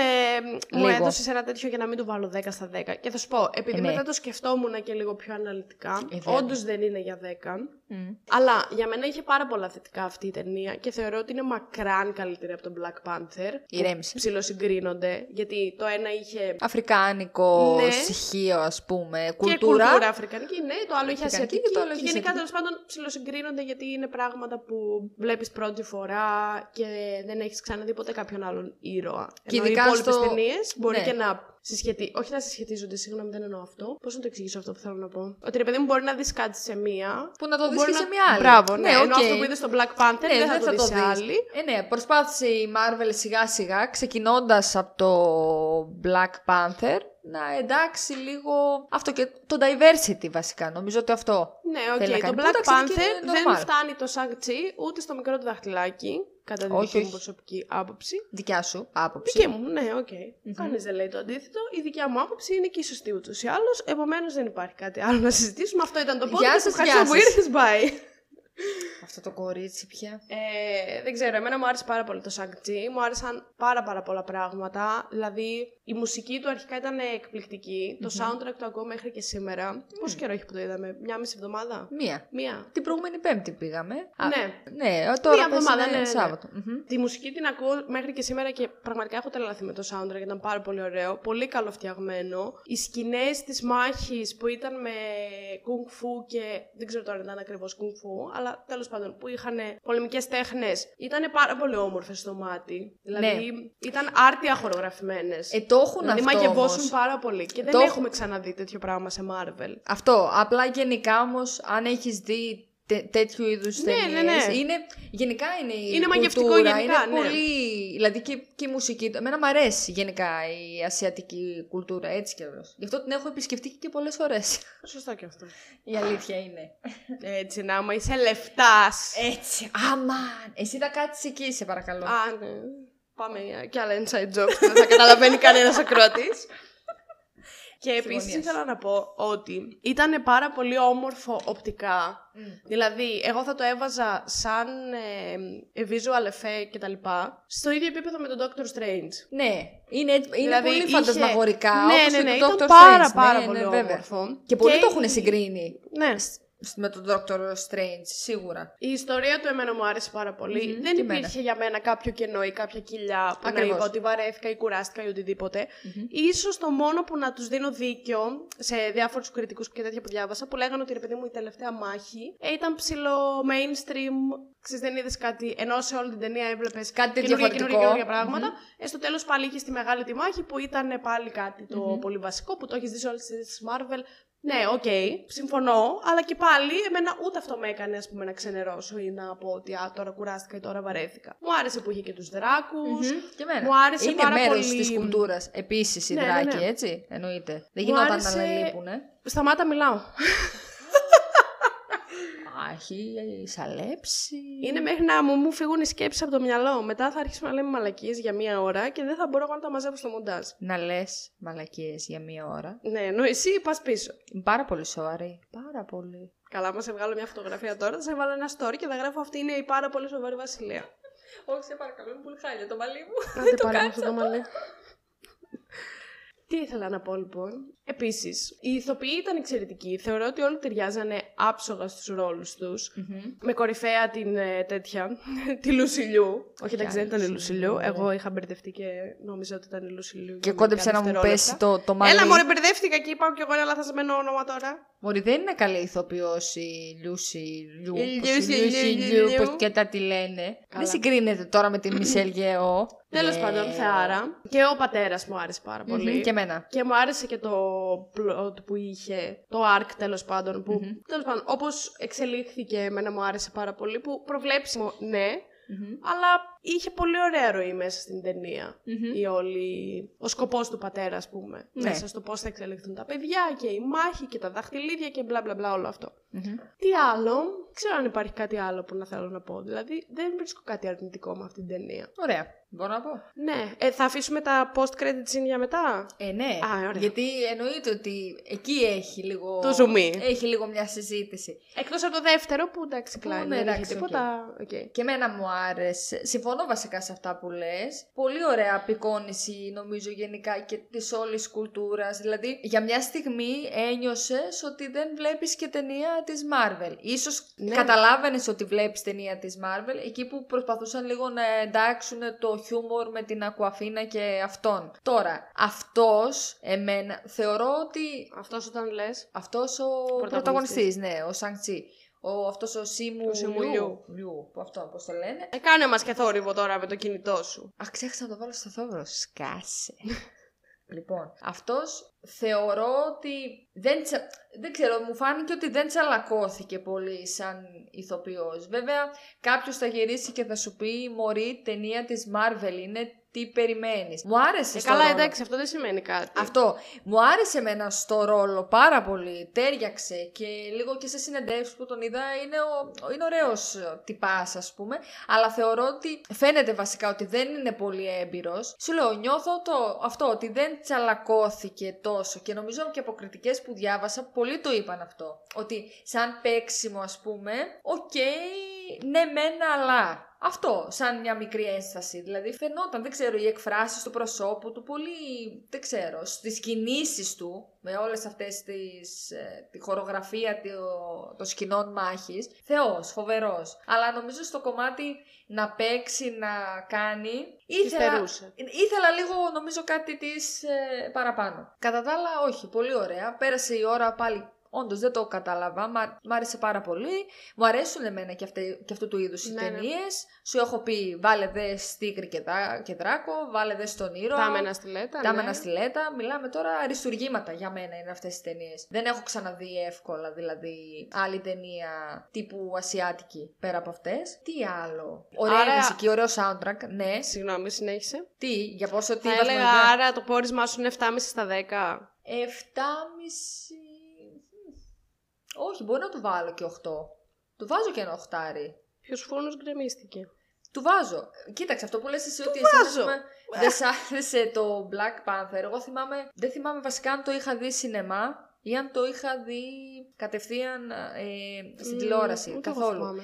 [SPEAKER 1] μου
[SPEAKER 2] Λίγο.
[SPEAKER 1] έδωσες ένα τέτοιο για να μην του βάλω 10 στα 10. Και θα σου πω, επειδή
[SPEAKER 2] Ε, ναι.
[SPEAKER 1] μετά το σκεφτόμουν και λίγο πιο αναλυτικά,
[SPEAKER 2] Ε, βέβαια.
[SPEAKER 1] όντως δεν είναι για 10.
[SPEAKER 2] Μμ.
[SPEAKER 1] Αλλά για μένα είχε πάρα πολλά θετικά αυτή η ταινία και θεωρώ ότι είναι μακράν καλύτερη από τον Black Panther.
[SPEAKER 2] Ηρέμησε.
[SPEAKER 1] Ψιλοσυγκρίνονται, γιατί το ένα είχε
[SPEAKER 2] Αφρικάνικο
[SPEAKER 1] Ναι.
[SPEAKER 2] στοιχείο, ας πούμε,
[SPEAKER 1] και
[SPEAKER 2] κουλτούρα.
[SPEAKER 1] κουλτούρα αφρικανική, ναι, το άλλο είχε
[SPEAKER 2] Αφρικανική
[SPEAKER 1] ασιατική.
[SPEAKER 2] και το άλλο είχε
[SPEAKER 1] γενικά
[SPEAKER 2] ασιατική.
[SPEAKER 1] Τέλος πάντων ψιλοσυγκρίνονται γιατί είναι πράγματα που βλέπεις πρώτη φορά και δεν έχεις ξαναδεί ποτέ κάποιον άλλον ήρωα.
[SPEAKER 2] Και
[SPEAKER 1] Ενώ οι
[SPEAKER 2] ειδικά
[SPEAKER 1] υπόλοιπες
[SPEAKER 2] στο-
[SPEAKER 1] ταινίες μπορεί
[SPEAKER 2] Ναι.
[SPEAKER 1] και να συσχετίζονται. Όχι να συσχετίζονται, συγγνώμη, δεν εννοώ αυτό. Πώς να το εξηγήσω αυτό που θέλω να πω; Ότι ρε παιδί μου μπορεί να δεις κάτι σε μία.
[SPEAKER 2] Που να το δεις
[SPEAKER 1] μπορεί
[SPEAKER 2] και
[SPEAKER 1] να-
[SPEAKER 2] σε μια άλλη.
[SPEAKER 1] Μπράβο, ναι. Ενώ
[SPEAKER 2] οκ.
[SPEAKER 1] αυτό που είδες στο Black Panther
[SPEAKER 2] Ναι,
[SPEAKER 1] δεν θα, το δεις σε
[SPEAKER 2] δεις.
[SPEAKER 1] άλλη.
[SPEAKER 2] Ε, ναι, προσπάθησε η Marvel σιγά σιγά, ξεκινώντας από το Black Panther, να εντάξει λίγο αυτό και το diversity βασικά. Νομίζω ότι αυτό.
[SPEAKER 1] Ναι,
[SPEAKER 2] Θέλει
[SPEAKER 1] οκ.
[SPEAKER 2] να
[SPEAKER 1] Το
[SPEAKER 2] κάνει. Που,
[SPEAKER 1] Black
[SPEAKER 2] εντάξει, είναι και
[SPEAKER 1] Panther δεν
[SPEAKER 2] normal.
[SPEAKER 1] φτάνει το Shang-Chi ούτε στο μικρό του δαχτυλάκι. Κατά τη
[SPEAKER 2] Όχι,
[SPEAKER 1] δική μου
[SPEAKER 2] όχι.
[SPEAKER 1] προσωπική άποψη.
[SPEAKER 2] Δικιά σου άποψη.
[SPEAKER 1] Δική μου, ναι, οκ. Okay. Κανείς δεν λέει το αντίθετο. Η δικιά μου άποψη είναι και η σωστή ούτως ή άλλως. Επομένως δεν υπάρχει κάτι άλλο να συζητήσουμε. Αυτό ήταν το
[SPEAKER 2] Γεια
[SPEAKER 1] podcast.
[SPEAKER 2] σας,
[SPEAKER 1] Ευχαριστώ
[SPEAKER 2] γεια
[SPEAKER 1] που
[SPEAKER 2] σας.
[SPEAKER 1] ήρθες. Bye.
[SPEAKER 2] Αυτό το κορίτσι πια.
[SPEAKER 1] Ε, δεν ξέρω, εμένα μου άρεσε πάρα πολύ το Shang-Chi. Μου άρεσαν πάρα πάρα πολλά πράγματα. Δηλαδή, η μουσική του αρχικά ήταν εκπληκτική. Το soundtrack του ακούω μέχρι και σήμερα. Πόσο καιρό έχει που το είδαμε, Μια μισή εβδομάδα;
[SPEAKER 2] Μία.
[SPEAKER 1] Μία.
[SPEAKER 2] Την προηγούμενη Πέμπτη πήγαμε. Α,
[SPEAKER 1] Ναι.
[SPEAKER 2] Ναι, τώρα
[SPEAKER 1] Μία
[SPEAKER 2] πες
[SPEAKER 1] εβδομάδα,
[SPEAKER 2] είναι
[SPEAKER 1] ναι, ναι.
[SPEAKER 2] Σάββατο. Μμμ.
[SPEAKER 1] Τη μουσική την ακούω μέχρι και σήμερα και πραγματικά έχω τρελαθεί με το soundtrack. Ήταν πάρα πολύ ωραίο. Πολύ καλοφτιαγμένο. Οι σκηνές της μάχης που ήταν με κουνγκ φου και. Δεν ξέρω τώρα αν ήταν ακριβώς κουνγκ φου, αλλά τέλος πάντων που είχαν πολεμικές τέχνες. Ήταν πάρα πολύ όμορφες στο μάτι. Δηλαδή ήταν άρτια χορογραφημένες.
[SPEAKER 2] Ε, το έχουν
[SPEAKER 1] δηλαδή
[SPEAKER 2] αυτό
[SPEAKER 1] μαγευόσουν
[SPEAKER 2] όμως.
[SPEAKER 1] πάρα πολύ. Και δεν
[SPEAKER 2] Το
[SPEAKER 1] έχουμε ξαναδεί τέτοιο πράγμα σε Marvel.
[SPEAKER 2] Αυτό. Απλά γενικά όμως, αν έχεις δει τέ- τέτοιου είδους
[SPEAKER 1] Ναι,
[SPEAKER 2] ταινίες.
[SPEAKER 1] ναι, ναι.
[SPEAKER 2] Είναι, γενικά είναι η
[SPEAKER 1] Είναι μαγευτικό
[SPEAKER 2] κουλτούρα,
[SPEAKER 1] γενικά,
[SPEAKER 2] Είναι
[SPEAKER 1] ναι.
[SPEAKER 2] πολύ. Δηλαδή και, και η μουσική. Εμένα μου αρέσει γενικά η ασιατική κουλτούρα, έτσι κι αλλιώς. Γι' αυτό την έχω επισκεφτεί και πολλές φορές.
[SPEAKER 1] Σωστό και αυτό.
[SPEAKER 2] η αλήθεια είναι.
[SPEAKER 1] Έτσι, να άμα είσαι λεφτάς.
[SPEAKER 2] Έτσι. Αμάν. Εσύ θα κάτσεις εκεί, σε παρακαλώ.
[SPEAKER 1] Α, ναι. Πάμε για κι άλλα inside jokes που δεν θα καταλαβαίνει κανένας ακροατής. Και επίσης
[SPEAKER 2] Συμφωνίας.
[SPEAKER 1] ήθελα να πω ότι ήταν πάρα πολύ όμορφο οπτικά.
[SPEAKER 2] Μμ.
[SPEAKER 1] Δηλαδή, εγώ θα το έβαζα σαν ε, ε, visual effect και τα λοιπά, στο ίδιο επίπεδο με τον Doctor Strange.
[SPEAKER 2] Ναι, είναι, είναι
[SPEAKER 1] Δηλαδή,
[SPEAKER 2] πολύ
[SPEAKER 1] είχε-
[SPEAKER 2] φαντασμαγορικά.
[SPEAKER 1] Ναι,
[SPEAKER 2] όπως
[SPEAKER 1] ναι,
[SPEAKER 2] και
[SPEAKER 1] ναι,
[SPEAKER 2] το
[SPEAKER 1] ήταν
[SPEAKER 2] Doctor
[SPEAKER 1] πάρα
[SPEAKER 2] Strange.
[SPEAKER 1] πάρα
[SPEAKER 2] Ναι,
[SPEAKER 1] πολύ
[SPEAKER 2] ναι, βέβαια.
[SPEAKER 1] όμορφο.
[SPEAKER 2] Και πολλοί το
[SPEAKER 1] η-
[SPEAKER 2] έχουν συγκρίνει
[SPEAKER 1] Ναι.
[SPEAKER 2] Με τον Doctor Strange, σίγουρα.
[SPEAKER 1] Η ιστορία του εμένα μου άρεσε πάρα πολύ.
[SPEAKER 2] Μμμ,
[SPEAKER 1] Δεν
[SPEAKER 2] και
[SPEAKER 1] υπήρχε για μένα κάποιο κενό ή κάποια κοιλιά που
[SPEAKER 2] Ακριβώς.
[SPEAKER 1] να είπα ότι βαρέθηκα ή κουράστηκα ή οτιδήποτε. Ίσως το μόνο που να τους δίνω δίκιο σε διάφορους κριτικούς και τέτοια που διάβασα που λέγανε ότι ρε παιδί μου η τελευταία μάχη ε, ήταν ψηλό mainstream. Ξέρεις, δεν είδες κάτι, ενώ σε όλη την ταινία έβλεπες
[SPEAKER 2] Κάτι
[SPEAKER 1] καινούργια,
[SPEAKER 2] διαφορετικό.
[SPEAKER 1] καινούργια, καινούργια πράγματα. Ε, στο τέλος πάλι είχε τη μεγάλη τη μάχη που ήταν πάλι κάτι το πολύ βασικό που το έχεις δει σε όλες τις Marvel. Ναι, οκ, συμφωνώ, αλλά και πάλι εμένα ούτε αυτό με έκανε ας πούμε, να ξενερώσω ή να πω ότι α, τώρα κουράστηκα ή τώρα βαρέθηκα. Μου άρεσε που είχε και τους δράκους,
[SPEAKER 2] Μμμ, Και εμένα.
[SPEAKER 1] Μου άρεσε
[SPEAKER 2] είναι
[SPEAKER 1] πάρα
[SPEAKER 2] μέρος
[SPEAKER 1] πολύ.
[SPEAKER 2] της κουλτούρας. Επίσης οι
[SPEAKER 1] Ναι, ναι,
[SPEAKER 2] δράκοι,
[SPEAKER 1] ναι.
[SPEAKER 2] έτσι, εννοείται. Δεν
[SPEAKER 1] Μου
[SPEAKER 2] γινόταν
[SPEAKER 1] άρεσε-
[SPEAKER 2] να λείπουνε.
[SPEAKER 1] Σταμάτα, μιλάω.
[SPEAKER 2] Α, έχει σαλέψει.
[SPEAKER 1] Είναι μέχρι να μου, μου φύγουν οι σκέψεις από το μυαλό. Μετά θα αρχίσουμε να λέμε μαλακίες για μία ώρα και δεν θα μπορώ εγώ να τα μαζεύω στο μοντάζ.
[SPEAKER 2] Να λες μαλακίες για μία ώρα.
[SPEAKER 1] Ναι, ενώ εσύ πας πίσω.
[SPEAKER 2] Είναι πάρα πολύ σοβαρή. Πάρα πολύ.
[SPEAKER 1] Καλά, μα σε βγάλω μια φωτογραφία τώρα, θα σε βάλω ένα story και θα γράφω αυτή είναι η πάρα πολύ σοβαρή βασιλεία.
[SPEAKER 2] Όχι, σε παρακαλώ, είναι πολύ χάλια το μαλλί μου.
[SPEAKER 1] Άντε <laughs> πάλι με αυτό το μαλλί. Τι ήθελα να πω λοιπόν; Επίσης, οι ηθοποιοί ήταν εξαιρετικοί. Θεωρώ ότι όλοι ταιριάζανε άψογα στους ρόλους τους. Με κορυφαία την ε, τέτοια, <laughs> τη Λούσι Λιού. Όχι, εντάξει, δεν ήταν η Λούσι Λιού.
[SPEAKER 2] ναι.
[SPEAKER 1] Εγώ είχα μπερδευτεί και νόμιζα ότι ήταν η Λούσι Λιού.
[SPEAKER 2] Και
[SPEAKER 1] για
[SPEAKER 2] κόντεψε
[SPEAKER 1] μερικά
[SPEAKER 2] να μου
[SPEAKER 1] δευτερόλεπτα.
[SPEAKER 2] πέσει το, το μαλλί.
[SPEAKER 1] Έλα, μωρέ, μπερδεύτηκα και είπα κι εγώ ένα λαθασμένο όνομα τώρα.
[SPEAKER 2] Μωρή, δεν είναι καλή ηθοποιός η Λούσι Λιού.
[SPEAKER 1] Η
[SPEAKER 2] πώς-
[SPEAKER 1] Λούσι
[SPEAKER 2] Λούσι
[SPEAKER 1] Λιού.
[SPEAKER 2] Λιού, πώς και τα τη λένε.
[SPEAKER 1] Καλά.
[SPEAKER 2] Δεν συγκρίνεται τώρα με τη Μισέλ Γιο.
[SPEAKER 1] Τέλος
[SPEAKER 2] Ναι.
[SPEAKER 1] πάντων, θεάρα. Και ο πατέρας μου άρεσε πάρα πολύ.
[SPEAKER 2] Μμμ, Και εμένα.
[SPEAKER 1] Και μου άρεσε και το plot που είχε, το arc τέλος πάντων. Που, τέλος πάντων, όπως εξελίχθηκε, εμένα μου άρεσε πάρα πολύ. Που προβλέψιμο, ναι, αλλά είχε πολύ ωραία ροή μέσα στην ταινία. Η όλη... Ο σκοπός του πατέρα, ας πούμε.
[SPEAKER 2] Ναι.
[SPEAKER 1] Μέσα στο πώς θα εξελιχθούν τα παιδιά και η μάχη και τα δαχτυλίδια και μπλα μπλα μπλα όλο αυτό.
[SPEAKER 2] Μμμ.
[SPEAKER 1] Τι άλλο, δεν ξέρω αν υπάρχει κάτι άλλο που να θέλω να πω. Δηλαδή, δεν βρίσκω κάτι αρνητικό με αυτή την ταινία.
[SPEAKER 2] Ωραία. Μπορώ να πω.
[SPEAKER 1] Ναι. Ε, θα αφήσουμε τα post-credit scene για μετά;
[SPEAKER 2] Ε, ναι.
[SPEAKER 1] Α, ωραία.
[SPEAKER 2] Γιατί εννοείται ότι εκεί έχει λίγο.
[SPEAKER 1] Το ζουμί.
[SPEAKER 2] Έχει λίγο μια συζήτηση.
[SPEAKER 1] Εκτός από το δεύτερο που εντάξει,
[SPEAKER 2] Που,
[SPEAKER 1] κλάει,
[SPEAKER 2] ναι,
[SPEAKER 1] δεν είχε
[SPEAKER 2] εντάξει,
[SPEAKER 1] τίποτα. οκ.
[SPEAKER 2] Και εμένα μου άρεσε. Συμφωνώ βασικά σε αυτά που λες. Πολύ ωραία απεικόνιση νομίζω γενικά και της όλης κουλτούρας. Δηλαδή για μια στιγμή ένιωσες ότι δεν βλέπεις και ταινία της Marvel. Ίσως
[SPEAKER 1] Ναι.
[SPEAKER 2] καταλάβαινες ότι βλέπεις ταινία της Marvel εκεί που προσπαθούσαν λίγο να εντάξουν το χιούμορ με την Awkwafina και αυτόν. Τώρα, αυτός εμένα θεωρώ ότι
[SPEAKER 1] Αυτός όταν λες.
[SPEAKER 2] αυτός ο
[SPEAKER 1] Πρωταγωνιστής.
[SPEAKER 2] πρωταγωνιστής, ναι, ο Shang-Chi. Ο, αυτός ο Σίμου
[SPEAKER 1] Ο Σίμου Λιού.
[SPEAKER 2] Λιού. που αυτό, πώς το λένε.
[SPEAKER 1] Ε, κάνε μας και θόρυβο τώρα με το κινητό σου.
[SPEAKER 2] Α, ξέχασα να το βάλω στο θόβρο. Σκάσε. <laughs> λοιπόν, αυτός θεωρώ ότι δεν, τσα... δεν ξέρω, μου φάνηκε ότι δεν τσαλακώθηκε πολύ σαν ηθοποιός. Βέβαια, κάποιος θα γυρίσει και θα σου πει «Μωρή, ταινία της Marvel είναι, τι περιμένεις». Μου άρεσε
[SPEAKER 1] Ε,
[SPEAKER 2] στο
[SPEAKER 1] καλά,
[SPEAKER 2] ρόλο.
[SPEAKER 1] εντάξει, αυτό δεν σημαίνει κάτι.
[SPEAKER 2] Αυτό. Μου άρεσε εμένα στο ρόλο πάρα πολύ. Τέριαξε και λίγο και σε συνεντεύσεις που τον είδα είναι, ο, είναι ωραίος ε, τυπάς ας πούμε. Αλλά θεωρώ ότι φαίνεται βασικά ότι δεν είναι πολύ έμπειρος. Σου λέω νιώθω το, αυτό ότι δεν τσαλακώθηκε τόσο και νομίζω και από κριτικές που διάβασα πολλοί το είπαν αυτό. Ότι σαν παίξιμο ας πούμε, οκ, ναι μεν αλλά. Αυτό, σαν μια μικρή ένσταση. Δηλαδή, φαινόταν, δεν ξέρω, οι εκφράσεις του προσώπου του, πολύ, δεν ξέρω, στις κινήσεις του, με όλες αυτές τις, ε, τη χορογραφία το- των σκηνών μάχης. Θεός, φοβερός. Αλλά νομίζω στο κομμάτι να παίξει, να κάνει. Ήθελα,
[SPEAKER 1] Υστερούσε.
[SPEAKER 2] ήθελα λίγο, νομίζω, κάτι της παραπάνω. Κατά τα άλλα, όχι, πολύ ωραία. Πέρασε η ώρα πάλι. Όντως δεν το κατάλαβα. Μα- Μ' άρεσε πάρα πολύ. Μου αρέσουν εμένα και, αυτέ, και αυτού του είδους οι
[SPEAKER 1] Ναι, ναι.
[SPEAKER 2] ταινίες. Σου έχω πει, βάλε δε Στίγρη και, δά- και Δράκο, βάλε δε στον ήρωα.
[SPEAKER 1] Τα μένα στη λέτα.
[SPEAKER 2] Τα
[SPEAKER 1] ναι.
[SPEAKER 2] μένα στη λέτα. Μιλάμε τώρα αριστουργήματα για μένα είναι αυτές τι ταινίες. Δεν έχω ξαναδεί εύκολα δηλαδή άλλη ταινία τύπου Ασιάτικη πέρα από αυτές. Τι άλλο. Ωραία
[SPEAKER 1] Άρα-
[SPEAKER 2] μουσική, ωραίο soundtrack. Ναι.
[SPEAKER 1] Συγγνώμη, συνέχισε.
[SPEAKER 2] Τι, για πόσο τι
[SPEAKER 1] Θα έλεγα,
[SPEAKER 2] βαθμολογία;
[SPEAKER 1] άρα το πόρισμά σου είναι 7,5 στα 10.
[SPEAKER 2] 7,5. Όχι, μπορεί να του βάλω και 8. Του βάζω και ένα οχτάρι.
[SPEAKER 1] Ποιος φούρνο γκρεμίστηκε.
[SPEAKER 2] Του βάζω. Κοίταξε, αυτό που λες εσύ ότι
[SPEAKER 1] βάζω.
[SPEAKER 2] εσύ ας πούμε, δεν σ' άρεσε το Black Panther. Εγώ θυμάμαι, δεν θυμάμαι βασικά αν το είχα δει σινεμά ή αν το είχα δει κατευθείαν ε, στην
[SPEAKER 1] Μμμ,
[SPEAKER 2] τηλεόραση.
[SPEAKER 1] ούτε εγώ
[SPEAKER 2] καθόλου.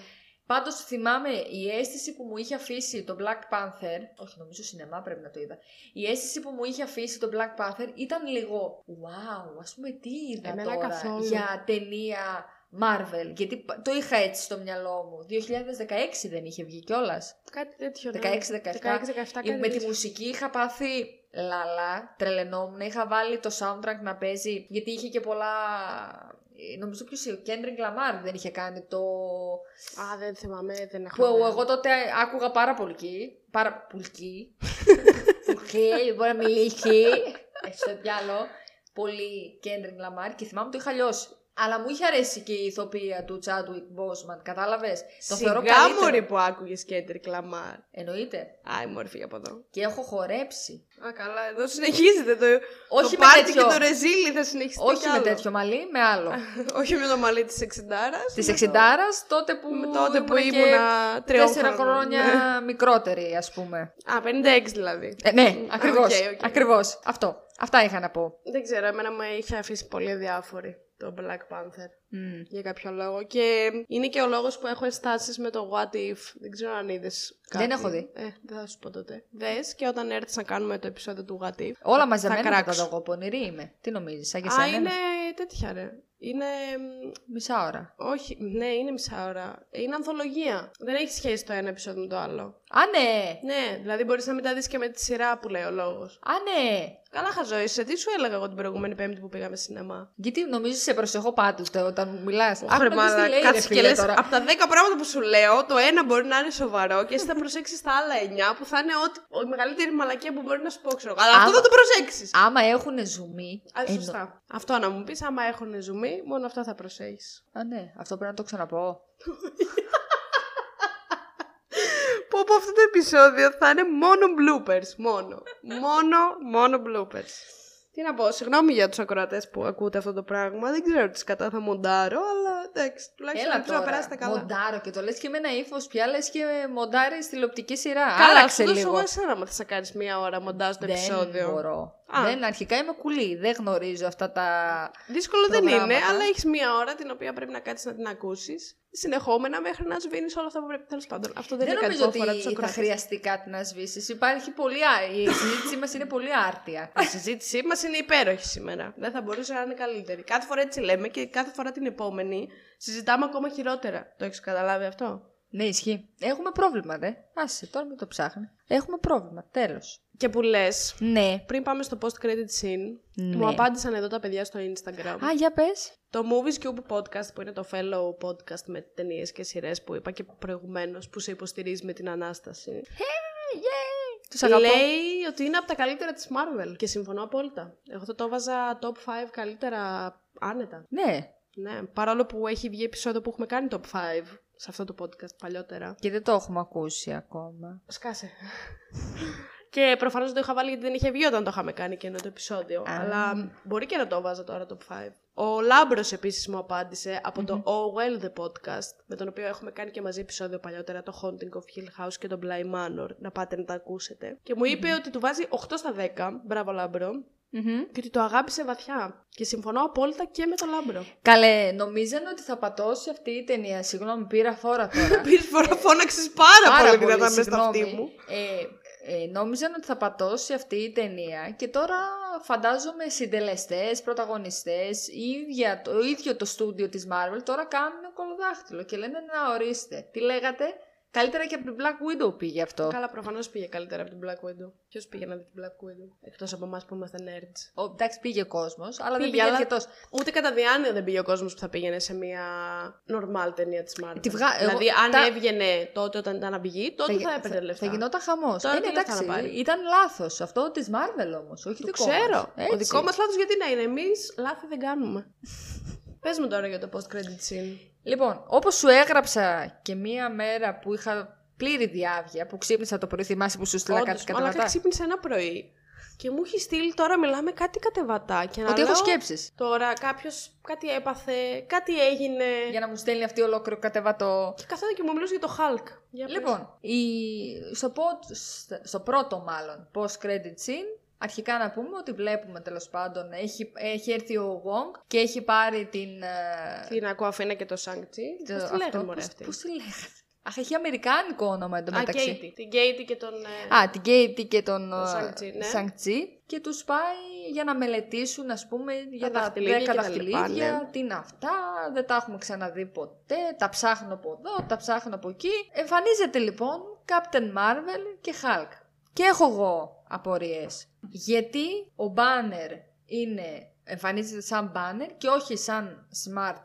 [SPEAKER 1] Θυμάμαι.
[SPEAKER 2] Πάντως θυμάμαι η αίσθηση που μου είχε αφήσει το Black Panther, όχι νομίζω σινεμά πρέπει να το είδα, η αίσθηση που μου είχε αφήσει το Black Panther ήταν λίγο wow, ας πούμε τι είδα
[SPEAKER 1] Εμένα
[SPEAKER 2] τώρα
[SPEAKER 1] καθόλου.
[SPEAKER 2] για ταινία Marvel, γιατί π- το είχα έτσι στο μυαλό μου. 2016 δεν είχε βγει κιόλας.
[SPEAKER 1] Κάτι τέτοιο. ναι.
[SPEAKER 2] 16-17.
[SPEAKER 1] 16-17 κάτι
[SPEAKER 2] Με τη
[SPEAKER 1] τέτοιο.
[SPEAKER 2] μουσική είχα πάθει λαλά, τρελαινόμουν. Είχα βάλει το soundtrack να παίζει, γιατί είχε και πολλά... ε, Νομίζω ποιος ο Kendrick Lamar δεν είχε κάνει το...
[SPEAKER 1] Α, δεν θυμάμαι, δεν έχω.
[SPEAKER 2] Που
[SPEAKER 1] δει.
[SPEAKER 2] εγώ τότε άκουγα πάρα πολύ. Πάρα πουλκή. <laughs> Πουλκή, μπορεί να μιλήσει. Έτσι στο διάολο. Πολύ Kendrick Lamar και θυμάμαι το είχα λιώσει. Αλλά μου είχε αρέσει και η ηθοποιία του Chadwick Boseman, κατάλαβες; Το θεωρώ
[SPEAKER 1] Σιγά
[SPEAKER 2] καλύτερο.
[SPEAKER 1] μωρή που άκουγες Kendrick Lamar.
[SPEAKER 2] Εννοείται.
[SPEAKER 1] Α, η μορφή από εδώ.
[SPEAKER 2] Και έχω χορέψει.
[SPEAKER 1] Α, καλά, εδώ συνεχίζεται το.
[SPEAKER 2] Όχι
[SPEAKER 1] το
[SPEAKER 2] με
[SPEAKER 1] πάρτι
[SPEAKER 2] τέτοιο-
[SPEAKER 1] και το ρεζίλι θα συνεχιστεί.
[SPEAKER 2] Όχι
[SPEAKER 1] κι
[SPEAKER 2] με
[SPEAKER 1] άλλο.
[SPEAKER 2] τέτοιο μαλλί, με άλλο. <laughs>
[SPEAKER 1] Όχι με το μαλλί της Εξεντάρα.
[SPEAKER 2] Της εξεντάρα, τότε που.
[SPEAKER 1] Με τότε που
[SPEAKER 2] ήμουν και
[SPEAKER 1] ήμουνα τριών
[SPEAKER 2] Τέσσερα
[SPEAKER 1] χρόνων.
[SPEAKER 2] χρόνια μικρότερη, ας πούμε.
[SPEAKER 1] Α, 56 δηλαδή.
[SPEAKER 2] Ε, ναι, ακριβώς.
[SPEAKER 1] οκ, οκ.
[SPEAKER 2] Ακριβώς. Αυτό. Αυτά είχα να πω.
[SPEAKER 1] Δεν ξέρω, εμένα μου είχε αφήσει πολύ αδιάφορη. το Black Panther.
[SPEAKER 2] Μμ.
[SPEAKER 1] Για κάποιο λόγο. Και είναι και ο λόγος που έχω ενστάσεις με το What If. Δεν ξέρω αν είδες.
[SPEAKER 2] Δεν έχω δει.
[SPEAKER 1] Ε, δεν θα σου πω τότε. Δες και όταν έρθεις να κάνουμε το επεισόδιο του What If.
[SPEAKER 2] Όλα
[SPEAKER 1] θα-
[SPEAKER 2] μαζεμένα θα τα
[SPEAKER 1] κράξω.
[SPEAKER 2] δω εγώ. Πονηρή είμαι. Τι νομίζεις, σαν και
[SPEAKER 1] Α,
[SPEAKER 2] σένα.
[SPEAKER 1] είναι; τέτοια ρε. Είναι. μ,
[SPEAKER 2] Μισά ώρα.
[SPEAKER 1] Όχι, ναι, είναι μισά ώρα. Είναι ανθολογία. Δεν έχει σχέση το ένα επεισόδιο με το άλλο.
[SPEAKER 2] Α, ναι!
[SPEAKER 1] Ναι, δηλαδή μπορείς να μην τα δεις και με τη σειρά που λέει ο λόγος.
[SPEAKER 2] Α, ναι!
[SPEAKER 1] Καλά, χαζό είσαι. Τι σου έλεγα εγώ την προηγούμενη Πέμπτη που πήγαμε σινεμά;
[SPEAKER 2] Γιατί νομίζω σε προσεχώ πάντοτε όταν μου μιλά.
[SPEAKER 1] Άχρε, κάτσε και λες, από τα 10 πράγματα που σου λέω, το ένα μπορεί να είναι σοβαρό και εσύ θα προσέξεις τα άλλα 9 που θα είναι ό,τι, η μεγαλύτερη μαλακία που μπορεί να σου πω, ξέρω. εγώ. Αλλά αυτό
[SPEAKER 2] Άμα-
[SPEAKER 1] θα το προσέξεις.
[SPEAKER 2] Άμα έχουν ζουμί.
[SPEAKER 1] Α,
[SPEAKER 2] εννο-
[SPEAKER 1] σωστά. Αυτό να μου πεις, άμα έχουν ζουμί, μόνο αυτό θα προσέχεις.
[SPEAKER 2] Α, ναι, αυτό πρέπει να το ξαναπώ. <laughs>
[SPEAKER 1] Πω πω αυτό το επεισόδιο θα είναι μόνο bloopers. Μόνο. μόνο, μόνο bloopers. Τι να πω, συγγνώμη για τους ακροατές που ακούτε αυτό το πράγμα. Δεν ξέρω τις κατά θα μοντάρω, αλλά εντάξει, τουλάχιστον
[SPEAKER 2] Έλα
[SPEAKER 1] ελπίζω να
[SPEAKER 2] τώρα.
[SPEAKER 1] περάσετε καλά.
[SPEAKER 2] Μοντάρω και το λες και με ένα ύφος πια λες και μοντάρεις τηλεοπτική σειρά.
[SPEAKER 1] Καλά,
[SPEAKER 2] Άλλαξε
[SPEAKER 1] ξέρω
[SPEAKER 2] λίγο.
[SPEAKER 1] εγώ εσένα μα θα κάνεις μία ώρα μοντάζ το
[SPEAKER 2] Δεν
[SPEAKER 1] επεισόδιο.
[SPEAKER 2] μπορώ.
[SPEAKER 1] Α.
[SPEAKER 2] Δεν, αρχικά είμαι κουλή. Δεν γνωρίζω αυτά τα.
[SPEAKER 1] Δύσκολο δεν είναι,
[SPEAKER 2] προγράμματα.
[SPEAKER 1] αλλά έχεις μία ώρα την οποία πρέπει να κάτσεις να την ακούσεις συνεχόμενα μέχρι να σβήνεις όλα αυτά που πρέπει. Τέλος πάντων, αυτό δεν,
[SPEAKER 2] Δεν
[SPEAKER 1] είναι κάτι
[SPEAKER 2] νομίζω
[SPEAKER 1] που αφορά τους
[SPEAKER 2] ότι θα
[SPEAKER 1] ακροατές.
[SPEAKER 2] χρειαστεί κάτι να σβήσεις. Υπάρχει πολύ. α- Η συζήτησή μας είναι πολύ άρτια.
[SPEAKER 1] Η συζήτησή μας είναι υπέροχη σήμερα. Δεν θα μπορούσε να είναι καλύτερη. Κάθε φορά έτσι λέμε και κάθε φορά την επόμενη συζητάμε ακόμα χειρότερα. Το έχεις καταλάβει αυτό;
[SPEAKER 2] Ναι, ισχύει. Έχουμε πρόβλημα, δε. Άσε, τώρα μην το ψάχνει. Έχουμε πρόβλημα. Τέλος.
[SPEAKER 1] Και που λες,
[SPEAKER 2] Ναι.
[SPEAKER 1] πριν πάμε στο post-credit scene,
[SPEAKER 2] Ναι.
[SPEAKER 1] μου απάντησαν εδώ τα παιδιά στο Instagram.
[SPEAKER 2] Α, για πες.
[SPEAKER 1] Το Movies Cube Podcast, που είναι το fellow podcast με ταινίες και σειρές που είπα και προηγουμένως, που σε υποστηρίζει με την ανάσταση.
[SPEAKER 2] Τους αγαπώ.
[SPEAKER 1] Λέει ότι είναι από τα καλύτερα της Marvel. Και συμφωνώ απόλυτα. Εγώ θα το έβαζα top 5 καλύτερα άνετα.
[SPEAKER 2] Ναι.
[SPEAKER 1] Ναι, παρόλο που έχει βγει επεισόδιο που έχουμε κάνει top 5 σε αυτό το podcast παλιότερα.
[SPEAKER 2] Και δεν το έχουμε ακούσει ακόμα.
[SPEAKER 1] Σκάσε. και προφανώς δεν το είχα βάλει γιατί δεν είχε βγει όταν το είχαμε κάνει και ένα το επεισόδιο.
[SPEAKER 2] Α.
[SPEAKER 1] Αλλά μπορεί και να το 'βαζα τώρα top 5. Ο Λάμπρος επίσης μου απάντησε από το Oh Well the podcast, με τον οποίο έχουμε κάνει και μαζί επεισόδιο παλιότερα, το Haunting of Hill House και το Bly Manor. Να πάτε να τα ακούσετε. Και μου είπε ότι του βάζει 8 στα 10. Μπράβο, Λάμπρο.
[SPEAKER 2] Μμμ.
[SPEAKER 1] Και ότι το αγάπησε βαθιά. Και συμφωνώ απόλυτα και με τον Λάμπρο.
[SPEAKER 2] Καλέ, νομίζανε ότι θα πατώσει αυτή η ταινία. Συγγνώμη, πήρα φόρα τώρα. <laughs>
[SPEAKER 1] Πήρες φορά φώναξες πάρα,
[SPEAKER 2] Πάρα
[SPEAKER 1] πολύ δυνατά μέσα στα
[SPEAKER 2] συγγνώμη.
[SPEAKER 1] αυτή μου.
[SPEAKER 2] Ε, ε, νόμιζαν ότι θα πατώσει αυτή η ταινία και τώρα φαντάζομαι συντελεστές, πρωταγωνιστές, η ίδια, το ίδιο το στούντιο της Marvel τώρα κάνουν κολοδάχτυλο και λένε να ορίστε. Τι λέγατε, καλύτερα και από την Black Widow πήγε αυτό.
[SPEAKER 1] Καλά, προφανώς πήγε καλύτερα από την Black Widow. Ποιος πήγε να δει την Black Widow, εκτός από εμάς που είμαστε nerds;
[SPEAKER 2] Ο, εντάξει πήγε κόσμος, αλλά δεν
[SPEAKER 1] Πήγε,
[SPEAKER 2] πήγε
[SPEAKER 1] αλλά-
[SPEAKER 2] αρκετός.
[SPEAKER 1] Ούτε κατά διάνοια δεν πήγε ο κόσμος που θα πήγαινε σε μια normal ταινία της Marvel.
[SPEAKER 2] Τη βγα-
[SPEAKER 1] Δηλαδή,
[SPEAKER 2] εγώ-
[SPEAKER 1] αν
[SPEAKER 2] τα-
[SPEAKER 1] έβγαινε τότε όταν ήταν να βγει, τότε θα,
[SPEAKER 2] γι-
[SPEAKER 1] έπαιρνε λεφτά.
[SPEAKER 2] Θα γινόταν χαμός.
[SPEAKER 1] Τώρα
[SPEAKER 2] Ε,
[SPEAKER 1] τι
[SPEAKER 2] ναι,
[SPEAKER 1] λεφτά να
[SPEAKER 2] εντάξει,
[SPEAKER 1] πάρει;
[SPEAKER 2] ήταν λάθος αυτό της Marvel όμως, όχι
[SPEAKER 1] Το
[SPEAKER 2] δικό
[SPEAKER 1] ξέρω.
[SPEAKER 2] μας.
[SPEAKER 1] Ο
[SPEAKER 2] Έτσι.
[SPEAKER 1] δικό μας λάθος γιατί να είναι. Εμείς λάθη δεν κάνουμε. <laughs> Πες μου τώρα για το post credit scene.
[SPEAKER 2] Λοιπόν, όπως σου έγραψα και μία μέρα που είχα πλήρη διάβια, που ξύπνησα το πρωί, θυμάσαι που σου στείλα
[SPEAKER 1] Όντως,
[SPEAKER 2] κάτι
[SPEAKER 1] μαλάκα
[SPEAKER 2] κατεβατά;
[SPEAKER 1] ξύπνησε ένα πρωί και μου έχει στείλει τώρα μιλάμε κάτι κατεβατά. Και να
[SPEAKER 2] Ότι έχω
[SPEAKER 1] λέω,
[SPEAKER 2] σκέψεις.
[SPEAKER 1] Τώρα κάποιος κάτι έπαθε, κάτι έγινε.
[SPEAKER 2] Για να μου στέλνει αυτή ολόκληρο κατεβατό.
[SPEAKER 1] Και καθόταν και μου μιλούσε για το Hulk. Για πες.
[SPEAKER 2] Λοιπόν, η... στο, πο- στο πρώτο μάλλον post-credit scene, αρχικά να πούμε ότι βλέπουμε τέλος πάντων, έχει, έχει έρθει ο Wong και έχει πάρει την... ε,
[SPEAKER 1] Την Ακουαφίνα και το Σάνκτσι.
[SPEAKER 2] το-
[SPEAKER 1] Πώς τη
[SPEAKER 2] αυτό,
[SPEAKER 1] λέγανε μωρέ
[SPEAKER 2] πώς-
[SPEAKER 1] αυτή;
[SPEAKER 2] Πώς τη λέγανε; Αχ, έχει αμερικάνικο όνομα
[SPEAKER 1] Α,
[SPEAKER 2] εντωμεταξύ.
[SPEAKER 1] Κέιτι. Την Κέιτι και τον... ε,
[SPEAKER 2] Α, την Κέιτι και τον
[SPEAKER 1] Το
[SPEAKER 2] ε,
[SPEAKER 1] Σανκτσί, ναι.
[SPEAKER 2] Σανκτσί και τους πάει για να μελετήσουν, ας πούμε, για τα
[SPEAKER 1] δαχτυλίδια
[SPEAKER 2] δέκα
[SPEAKER 1] και τα
[SPEAKER 2] δαχτυλίδια,
[SPEAKER 1] λοιπά, ναι.
[SPEAKER 2] τι είναι αυτά, δεν τα έχουμε ξαναδεί ποτέ, τα ψάχνω από εδώ, τα ψάχνω από εκεί. Εμφανίζεται λοιπόν Captain Marvel και Hulk. Και έχω εγώ απορίες. Γιατί ο Banner είναι, εμφανίζεται σαν Banner και όχι σαν Smart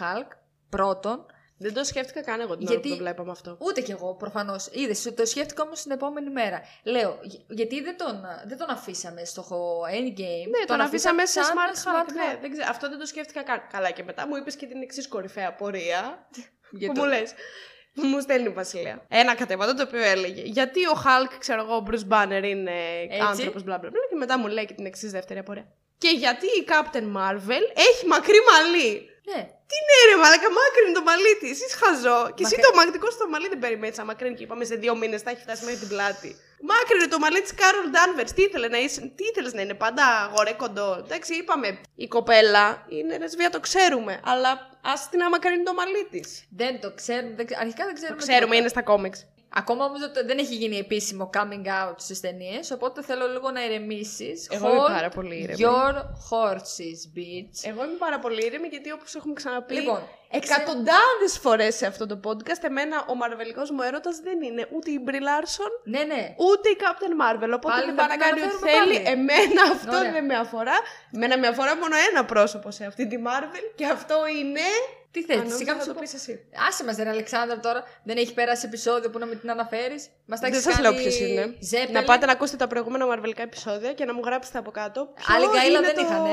[SPEAKER 2] Hulk, πρώτον,
[SPEAKER 1] Δεν το σκέφτηκα καν εγώ την
[SPEAKER 2] Γιατί-
[SPEAKER 1] ώρα που το βλέπαμε αυτό.
[SPEAKER 2] Ούτε κι εγώ προφανώς. Είδες, το σκέφτηκα όμως την επόμενη μέρα. Λέω, γι- γιατί δεν τον, δεν τον αφήσαμε στο endgame.
[SPEAKER 1] Ναι, τον αφήσαμε σε
[SPEAKER 2] σαν
[SPEAKER 1] Smart Hulk.
[SPEAKER 2] Hulk.
[SPEAKER 1] Ναι, δεν ξέρω, αυτό δεν το σκέφτηκα καν. Καλά, και μετά μου είπες και την εξής κορυφαία πορεία.
[SPEAKER 2] Για
[SPEAKER 1] που
[SPEAKER 2] το-
[SPEAKER 1] μου λες. Που μου στέλνει η Βασιλεία. Ένα κατεβατό το οποίο έλεγε. Γιατί ο Hulk, ξέρω εγώ, ο Bruce Banner είναι άνθρωπος, μπλα μπλα μπλα. Και μετά μου λέει και την εξής δεύτερη απορία. Και γιατί η Captain Marvel έχει μακρύ μαλλί.
[SPEAKER 2] Ναι.
[SPEAKER 1] Ναι, ρε Μαλάκα, μάκρυνε το μαλλί της. Εσύ χαζό. Και εσύ
[SPEAKER 2] Μακρύ-
[SPEAKER 1] το μαγνητικό στο μαλλί δεν περιμένεις. Αν μακρύνει και είπαμε σε δύο μήνες θα έχει φτάσει μέχρι την πλάτη. Μάκρυνε το μαλλί της Κάρολ Ντάνβερς. Τι ήθελε να είσαι, τι ήθελες να είναι, πάντα αγορέ κοντό. Εντάξει, είπαμε. Η κοπέλα είναι λεσβία, το ξέρουμε. Αλλά α την αμακρύνει το μαλλί της.
[SPEAKER 2] Δεν το ξέρουμε. Δεν, ξε- αρχικά δεν
[SPEAKER 1] Το
[SPEAKER 2] ξέρουμε.
[SPEAKER 1] ξέρουμε,
[SPEAKER 2] τίποτα.
[SPEAKER 1] είναι στα κόμιξ.
[SPEAKER 2] Ακόμα όμως δεν έχει γίνει επίσημο coming out στις ταινίες, οπότε θέλω λίγο να ηρεμήσεις.
[SPEAKER 1] Εγώ είμαι πάρα πολύ ήρεμη.
[SPEAKER 2] Your horses, bitch.
[SPEAKER 1] Εγώ είμαι πάρα πολύ ήρεμη γιατί όπως έχουμε ξαναπεί.
[SPEAKER 2] Λοιπόν,
[SPEAKER 1] Εκατοντάδες φορές σε αυτό το podcast, εμένα ο μαρβελικό μου έρωτας δεν είναι ούτε η Μπρι Λάρσον,
[SPEAKER 2] Ναι, ναι.
[SPEAKER 1] ούτε η Captain Marvel. Οπότε
[SPEAKER 2] Πάλι
[SPEAKER 1] δεν
[SPEAKER 2] θα
[SPEAKER 1] πάει να
[SPEAKER 2] την
[SPEAKER 1] κάνει ό,τι
[SPEAKER 2] αναφέρουμε
[SPEAKER 1] θέλει.
[SPEAKER 2] πάλι.
[SPEAKER 1] Εμένα αυτό
[SPEAKER 2] Ωραία.
[SPEAKER 1] δεν με αφορά. Εμένα με αφορά μόνο ένα πρόσωπο σε αυτή τη Marvel και αυτό είναι.
[SPEAKER 2] Τι
[SPEAKER 1] Αν
[SPEAKER 2] θες,
[SPEAKER 1] νόμιζα
[SPEAKER 2] σιγά
[SPEAKER 1] θα
[SPEAKER 2] θα
[SPEAKER 1] το
[SPEAKER 2] το
[SPEAKER 1] πεις εσύ.
[SPEAKER 2] Άσε μας ρε Αλεξάνδρα τώρα, δεν έχει πέρασει επεισόδιο που να μην την αναφέρεις. Μας τα
[SPEAKER 1] Δεν
[SPEAKER 2] έχεις
[SPEAKER 1] σας λέω
[SPEAKER 2] κάνει
[SPEAKER 1] ποιος είναι.
[SPEAKER 2] Ζέπελιν.
[SPEAKER 1] Να πάτε να ακούσετε τα προηγούμενα μαρβελικά επεισόδια και να μου γράψετε από κάτω. ποιος
[SPEAKER 2] Άλλη γκάιλα
[SPEAKER 1] είναι
[SPEAKER 2] δεν
[SPEAKER 1] το...
[SPEAKER 2] είχανε.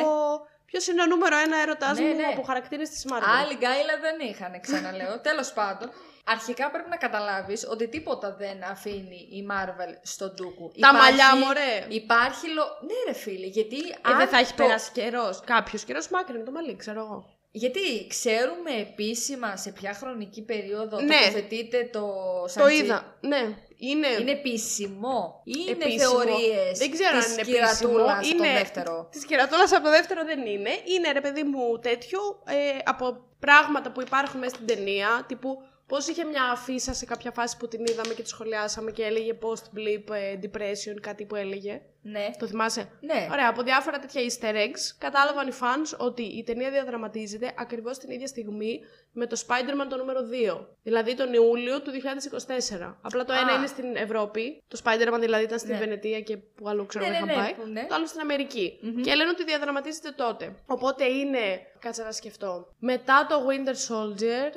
[SPEAKER 1] Ποιος είναι ο νούμερο ένα έρωτάς
[SPEAKER 2] Ναι,
[SPEAKER 1] μου
[SPEAKER 2] ναι.
[SPEAKER 1] από χαρακτήρες της Marvel.
[SPEAKER 2] Άλλη γκάιλα δεν είχαν, ξαναλέω. <laughs> Τέλος πάντων, αρχικά πρέπει να καταλάβεις ότι τίποτα δεν αφήνει η Marvel στον ντούκου.
[SPEAKER 1] Τα μαλλιά μου, ρε.
[SPEAKER 2] Υπάρχει λο... Ναι ρε φίλε, γιατί
[SPEAKER 1] Ε,
[SPEAKER 2] αν
[SPEAKER 1] δεν θα έχει
[SPEAKER 2] το-
[SPEAKER 1] περάσει καιρός. Κάποιος καιρός μάκρυνε το μαλλί, ξέρω εγώ.
[SPEAKER 2] Γιατί ξέρουμε επίσημα σε ποια χρονική περίοδο
[SPEAKER 1] Ναι.
[SPEAKER 2] τοποθετείται το
[SPEAKER 1] Το
[SPEAKER 2] Σαντζί.
[SPEAKER 1] είδα. Ναι, είναι.
[SPEAKER 2] Είναι επίσημο; Ή είναι
[SPEAKER 1] Επίσημο.
[SPEAKER 2] θεωρίες
[SPEAKER 1] Δεν ξέρω
[SPEAKER 2] της
[SPEAKER 1] αν είναι
[SPEAKER 2] κυρατούλας
[SPEAKER 1] επίσημο.
[SPEAKER 2] το
[SPEAKER 1] Είναι...
[SPEAKER 2] δεύτερο.
[SPEAKER 1] Της κερατούλα από το δεύτερο δεν είναι. Είναι ρε παιδί μου τέτοιο ε, από πράγματα που υπάρχουν μέσα στην ταινία. Τύπου πώς είχε μια αφίσα σε κάποια φάση που την είδαμε και τη σχολιάσαμε και έλεγε post-blip ε, depression, κάτι που έλεγε;
[SPEAKER 2] Ναι.
[SPEAKER 1] Το θυμάσαι;
[SPEAKER 2] Ναι.
[SPEAKER 1] Ωραία, από διάφορα τέτοια easter eggs κατάλαβαν οι fans ότι η ταινία διαδραματίζεται ακριβώς την ίδια στιγμή με το Spider-Man το νούμερο 2. Δηλαδή τον Ιούλιο του 2024. Απλά το ένα
[SPEAKER 2] Α.
[SPEAKER 1] είναι στην Ευρώπη. Το Spider-Man δηλαδή ήταν στην
[SPEAKER 2] Ναι.
[SPEAKER 1] Βενετία και που αλλού ξέρω
[SPEAKER 2] Ναι,
[SPEAKER 1] να
[SPEAKER 2] ναι,
[SPEAKER 1] είχαν
[SPEAKER 2] ναι,
[SPEAKER 1] πάει.
[SPEAKER 2] που ναι.
[SPEAKER 1] Το άλλο στην αμερικη Και λένε ότι διαδραματίζεται τότε. Οπότε είναι. Κάτσε να σκεφτώ. Μετά το Winter Soldier,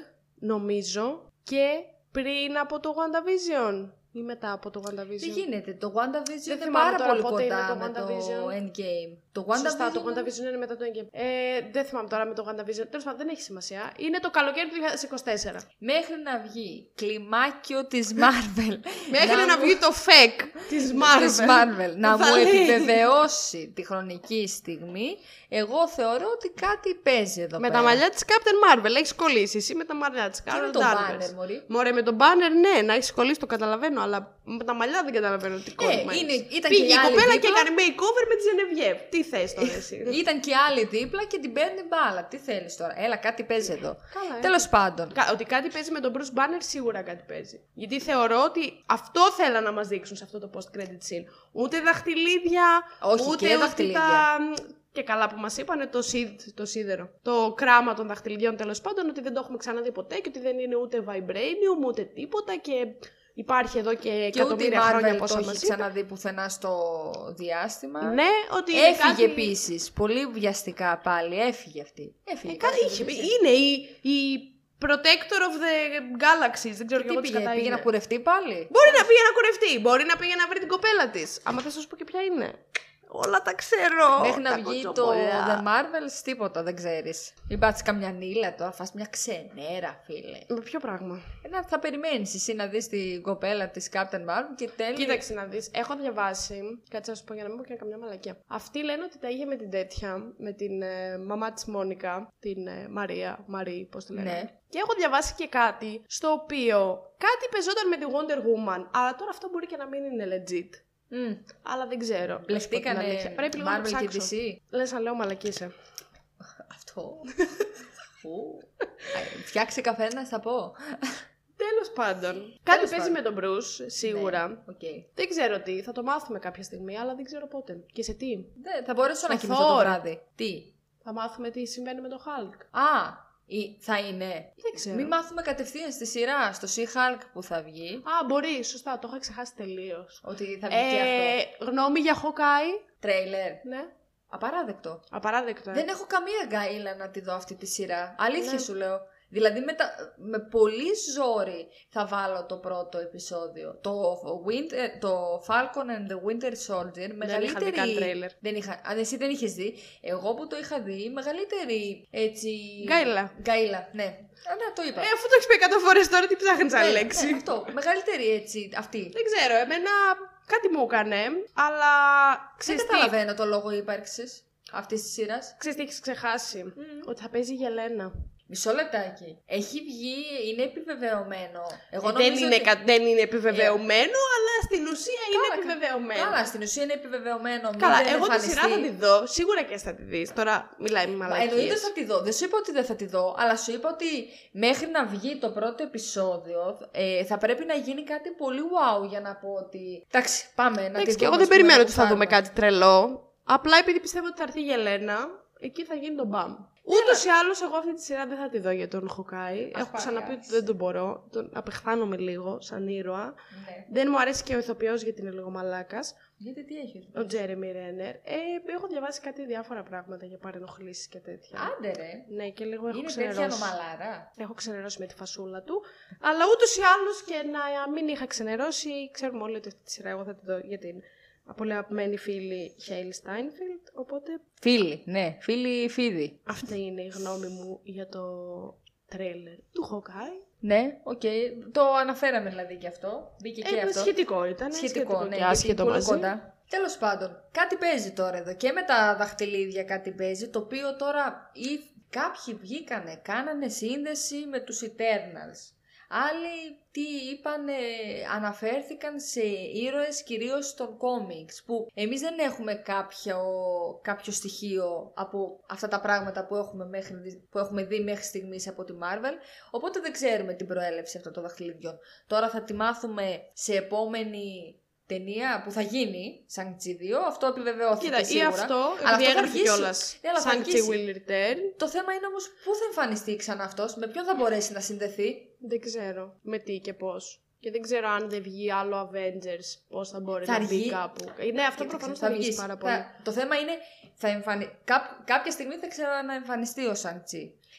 [SPEAKER 1] νομίζω, και πριν από το WandaVision. Ή μετά από το WandaVision;
[SPEAKER 2] Τι γίνεται, το WandaVision
[SPEAKER 1] Δεν
[SPEAKER 2] είναι
[SPEAKER 1] θυμάμαι
[SPEAKER 2] πάρα
[SPEAKER 1] τώρα
[SPEAKER 2] πολύ
[SPEAKER 1] πότε είναι
[SPEAKER 2] κοντά
[SPEAKER 1] το
[SPEAKER 2] με το
[SPEAKER 1] WandaVision.
[SPEAKER 2] Endgame. Το
[SPEAKER 1] Σωστά,
[SPEAKER 2] WandaVision...
[SPEAKER 1] το WandaVision είναι μετά το Endgame. Ε, δεν θυμάμαι τώρα με το WandaVision. Τέλος πάντων, δεν έχει σημασία. Είναι το καλοκαίρι του 2024.
[SPEAKER 2] Μέχρι να βγει κλιμάκιο της Marvel. <laughs>
[SPEAKER 1] Μέχρι να,
[SPEAKER 2] μου-
[SPEAKER 1] βγει το fake της Marvel.
[SPEAKER 2] της Marvel να
[SPEAKER 1] Θα
[SPEAKER 2] μου
[SPEAKER 1] λέει.
[SPEAKER 2] επιβεβαιώσει τη χρονική στιγμή, εγώ θεωρώ ότι κάτι παίζει εδώ
[SPEAKER 1] Με
[SPEAKER 2] πέρα.
[SPEAKER 1] τα μαλλιά της Captain Marvel. Έχεις κολλήσει εσύ με τα μαλλιά της
[SPEAKER 2] Τι είναι
[SPEAKER 1] Carol
[SPEAKER 2] το
[SPEAKER 1] Danvers.
[SPEAKER 2] banner, μωρή.
[SPEAKER 1] Μωρέ, με τον banner ναι, να έχεις κολλήσει το καταλαβαίνω, αλλά με τα μαλλιά δεν καταλαβαίνω τι κόλλημα
[SPEAKER 2] Ε, είναι-
[SPEAKER 1] έχεις.
[SPEAKER 2] ήταν
[SPEAKER 1] Πήγε
[SPEAKER 2] και η
[SPEAKER 1] η
[SPEAKER 2] άλλη
[SPEAKER 1] κοπέλα και
[SPEAKER 2] δίπλα.
[SPEAKER 1] έκανε makeover με τη Genevieve. Τι θες τώρα εσύ;
[SPEAKER 2] Ήταν και άλλη δίπλα και την παίρνει μπάλα. Τι θέλεις τώρα; Έλα, κάτι παίζει εδώ.
[SPEAKER 1] Καλά, ε.
[SPEAKER 2] Τέλος πάντων.
[SPEAKER 1] Κα- Ότι κάτι παίζει με τον Bruce Banner, σίγουρα κάτι παίζει. Γιατί θεωρώ ότι αυτό θέλαν να μας δείξουν σε αυτό το post-credit scene. Ούτε δαχτυλίδια,
[SPEAKER 2] Όχι,
[SPEAKER 1] ούτε
[SPEAKER 2] και
[SPEAKER 1] ότι
[SPEAKER 2] δαχτυλίδια.
[SPEAKER 1] τα. Και καλά που μας είπαν το, σίδ, το σίδερο. Το κράμα των δαχτυλιδιών τέλος πάντων, ότι δεν το έχουμε ξαναδεί ποτέ και ότι δεν είναι ούτε vibranium ούτε τίποτα και υπάρχει εδώ και,
[SPEAKER 2] Και ούτε η
[SPEAKER 1] εκατομμύρια χρόνια
[SPEAKER 2] Marvel
[SPEAKER 1] από
[SPEAKER 2] το
[SPEAKER 1] όσα
[SPEAKER 2] έχει
[SPEAKER 1] μα είπαν.
[SPEAKER 2] ξαναδεί πουθενά στο διάστημα.
[SPEAKER 1] Ναι, ότι είναι
[SPEAKER 2] Έφυγε
[SPEAKER 1] κάτι...
[SPEAKER 2] επίσης. Πολύ βιαστικά πάλι. Έφυγε αυτή. Έφυγε.
[SPEAKER 1] Ε, κάτι είχε, είναι η, η Protector of the Galaxies. Δεν ξέρω και
[SPEAKER 2] Τι
[SPEAKER 1] εγώ τι
[SPEAKER 2] πήγε,
[SPEAKER 1] κατά
[SPEAKER 2] πήγε
[SPEAKER 1] είναι.
[SPEAKER 2] να κουρευτεί πάλι;
[SPEAKER 1] Μπορεί να πήγε να κουρευτεί, μπορεί να πήγε να βρει την κοπέλα της. Άμα θες να σου πω και ποια είναι. Όλα τα ξέρω.
[SPEAKER 2] Μέχρι να
[SPEAKER 1] τα
[SPEAKER 2] βγει το
[SPEAKER 1] κοτσοπολιά.
[SPEAKER 2] The Marvels, τίποτα δεν ξέρεις. Μην πάτσει καμιά νύλα τώρα, φας μια ξενέρα, φίλε.
[SPEAKER 1] Με ποιο πράγμα;
[SPEAKER 2] Ένα, θα περιμένεις εσύ να δεις την κοπέλα της Captain Marvel και τέλει.
[SPEAKER 1] Κοίταξε να δεις. Έχω διαβάσει. Κάτσε να σου πω για να μην πω και καμιά μαλακία. Αυτοί λένε ότι τα είχε με την τέτοια, με την ε, μαμά της Μόνικα, την ε, Μαρία, Μαρή, πώς τη λένε.
[SPEAKER 2] Ναι.
[SPEAKER 1] Και έχω διαβάσει και κάτι στο οποίο κάτι πεζόταν με τη Wonder Woman. Αλλά τώρα αυτό μπορεί και να μην είναι legit.
[SPEAKER 2] Μμ.
[SPEAKER 1] Αλλά δεν ξέρω. να σου πω την αλήθεια.
[SPEAKER 2] Μπλεχτήκανε
[SPEAKER 1] Πρέπει λίγο να
[SPEAKER 2] Marvel και
[SPEAKER 1] ψάξω.
[SPEAKER 2] DC.
[SPEAKER 1] Λες να λέω μαλακίσαι.
[SPEAKER 2] Αυτό. Ου. Α, Φτιάξε καφέ να στα πω.
[SPEAKER 1] Τέλος πάντων. Κάτι παίζει
[SPEAKER 2] πάντων.
[SPEAKER 1] με τον Bruce, σίγουρα.
[SPEAKER 2] Ναι, οκ.
[SPEAKER 1] Δεν ξέρω τι, θα το μάθουμε κάποια στιγμή, αλλά δεν ξέρω πότε. Και σε τι.
[SPEAKER 2] Δεν, θα μπορέσω να
[SPEAKER 1] Στο
[SPEAKER 2] κοιμηθώ το
[SPEAKER 1] Thor.
[SPEAKER 2] βράδυ. Τι;
[SPEAKER 1] Θα μάθουμε τι συμβαίνει με τον Hulk.
[SPEAKER 2] Α, ή- θα είναι.
[SPEAKER 1] Δεν ξέρω.
[SPEAKER 2] Μην μάθουμε κατευθείαν στη σειρά, στο She-Hulk που θα βγει.
[SPEAKER 1] Α, μπορεί, σωστά, το είχα ξεχάσει τελείως.
[SPEAKER 2] Ότι θα βγει και αυτό.
[SPEAKER 1] Ε, γνώμη για Hawkeye.
[SPEAKER 2] Τρέιλερ.
[SPEAKER 1] Ναι.
[SPEAKER 2] Απαράδεκτο.
[SPEAKER 1] Απαράδεκτο. ε.
[SPEAKER 2] Δεν έχω καμία κάιλα να τη δω αυτή τη σειρά. Αλήθεια
[SPEAKER 1] Ναι.
[SPEAKER 2] σου λέω. Δηλαδή με, τα, με πολύ ζόρι θα βάλω το πρώτο επεισόδιο. Το, Winter, το Falcon and the Winter Soldier. Μεγαλύτερη...
[SPEAKER 1] είχα δει καν τρέιλερ.
[SPEAKER 2] Δεν είχα, αν εσύ δεν είχες δει. Εγώ που το είχα δει, μεγαλύτερη έτσι...
[SPEAKER 1] Γκάιλα.
[SPEAKER 2] Γκάιλα, ναι. Α, να το είπα.
[SPEAKER 1] Ε, αφού το έχεις πει 100 φορές τώρα, τι ψάχνεις
[SPEAKER 2] Ναι,
[SPEAKER 1] άλλη
[SPEAKER 2] ναι,
[SPEAKER 1] λέξη.
[SPEAKER 2] αυτό. Μεγαλύτερη έτσι αυτή.
[SPEAKER 1] Δεν ξέρω, εμένα κάτι μου έκανε, αλλά
[SPEAKER 2] Δεν
[SPEAKER 1] ξέρεις τι.
[SPEAKER 2] καταλαβαίνω το λόγο ύπαρξης. αυτής της σειράς.
[SPEAKER 1] Ξέρεις τι έχεις ξεχάσει; Ότι θα παίζει η Γελένα.
[SPEAKER 2] Μισό λεπτάκι. Έχει βγει, είναι επιβεβαιωμένο. Εγώ
[SPEAKER 1] Ε, δεν,
[SPEAKER 2] νομίζω
[SPEAKER 1] είναι,
[SPEAKER 2] ότι-
[SPEAKER 1] κα- δεν είναι επιβεβαιωμένο, αλλά στην ουσία είναι
[SPEAKER 2] Καλά,
[SPEAKER 1] επιβεβαιωμένο.
[SPEAKER 2] Καλά, στην ουσία είναι επιβεβαιωμένο. Μην
[SPEAKER 1] Καλά,
[SPEAKER 2] δεν
[SPEAKER 1] εγώ τη
[SPEAKER 2] εμφανιστεί.
[SPEAKER 1] σειρά θα τη δω. Σίγουρα και εσύ θα τη δεις. Τώρα μιλάει με
[SPEAKER 2] Μα
[SPEAKER 1] μαλακίες.
[SPEAKER 2] εννοείται θα τη δω. Δεν σου είπα ότι δεν θα τη δω, αλλά σου είπα ότι μέχρι να βγει το πρώτο επεισόδιο ε, θα πρέπει να γίνει κάτι πολύ wow για να πω ότι. Εντάξει, πάμε να τη
[SPEAKER 1] Εντάξει, και
[SPEAKER 2] δούμε.
[SPEAKER 1] εγώ δεν
[SPEAKER 2] ας πούμε,
[SPEAKER 1] περιμένω
[SPEAKER 2] να
[SPEAKER 1] ότι θα δούμε
[SPEAKER 2] γουστάρουμε.
[SPEAKER 1] κάτι τρελό. Απλά επειδή πιστεύω ότι θα έρθει η Γελένα, εκεί θα γίνει το μπαμ. Ούτως ή άλλως, εγώ αυτή τη σειρά δεν θα τη δω για τον Χοκάι. Έχω ξαναπεί ότι δεν τον μπορώ. Τον απεχθάνομαι λίγο σαν ήρωα.
[SPEAKER 2] Ναι.
[SPEAKER 1] Δεν μου αρέσει και ο ηθοποιός γιατί είναι λίγο μαλάκας.
[SPEAKER 2] Γιατί τι έχει.
[SPEAKER 1] Ο Τζέρεμι Ρένερ. Ε, έχω διαβάσει κάτι διάφορα πράγματα για παρενοχλήσεις και τέτοια.
[SPEAKER 2] Άντε ρε.
[SPEAKER 1] Ναι, και λίγο έχω
[SPEAKER 2] Είναι
[SPEAKER 1] ξενερώσει.
[SPEAKER 2] τέτοια νομαλάρα.
[SPEAKER 1] Έχω ξενερώσει με τη φασούλα του. Αλλά ούτως ή άλλως και να μην είχα ξενερώσει, ξέρουμε όλοι ότι αυτή τη σειρά εγώ θα τη δω για την πολύ αγαπημένη φίλη Hailee Steinfeld. Οπότε
[SPEAKER 2] Φίλοι, ναι. Φίλοι φίδι.
[SPEAKER 1] αυτή είναι η γνώμη μου για το τρέλερ του Hawkeye.
[SPEAKER 2] Ναι, οκ. Το αναφέραμε δηλαδή και αυτό. Μπήκε και
[SPEAKER 1] Ε,
[SPEAKER 2] αυτό.
[SPEAKER 1] σχετικό ήταν.
[SPEAKER 2] Σχετικό, ναι,
[SPEAKER 1] και
[SPEAKER 2] γιατί
[SPEAKER 1] άσχετο
[SPEAKER 2] πολύ
[SPEAKER 1] μαζί.
[SPEAKER 2] κοντά. Τέλος πάντων, κάτι παίζει τώρα εδώ και με τα δαχτυλίδια κάτι παίζει, το οποίο τώρα ή κάποιοι βγήκανε, κάνανε σύνδεση με τους Eternals. Άλλοι τι είπανε, αναφέρθηκαν σε ήρωες κυρίως των κόμιξ, που εμείς δεν έχουμε κάποιο, κάποιο στοιχείο από αυτά τα πράγματα που έχουμε, μέχρι, δει- που έχουμε δει μέχρι στιγμής από τη Marvel, οπότε δεν ξέρουμε την προέλευση αυτών των δαχτυλιδιών. Τώρα θα τη μάθουμε σε επόμενη ταινία που θα γίνει, σαν 2, αυτό επιβεβαιώθηκε
[SPEAKER 1] Κοίτα, ή
[SPEAKER 2] σίγουρα.
[SPEAKER 1] αυτό,
[SPEAKER 2] Αλλά
[SPEAKER 1] επειδή
[SPEAKER 2] αυτό θα
[SPEAKER 1] έγραφε
[SPEAKER 2] αργήσει.
[SPEAKER 1] κιόλα.
[SPEAKER 2] Ναι, αλλά θα
[SPEAKER 1] Sanctuary
[SPEAKER 2] αργήσει.
[SPEAKER 1] will return.
[SPEAKER 2] Το θέμα είναι όμως πού θα εμφανιστεί ξανά αυτός, με ποιον θα μπορέσει να συνδεθεί.
[SPEAKER 1] Δεν ξέρω με τι και πώς. Και δεν ξέρω αν δεν βγει άλλο Avengers, πώς θα μπορεί
[SPEAKER 2] Θα
[SPEAKER 1] να μπει
[SPEAKER 2] αργεί.
[SPEAKER 1] κάπου. Ναι, αυτό προφανώς θα αργήσει
[SPEAKER 2] βγεις.
[SPEAKER 1] πάρα πολύ.
[SPEAKER 2] Θα- Το θέμα είναι, θα εμφανι... Κáp- κάποια στιγμή θα ξαναεμφανιστεί ο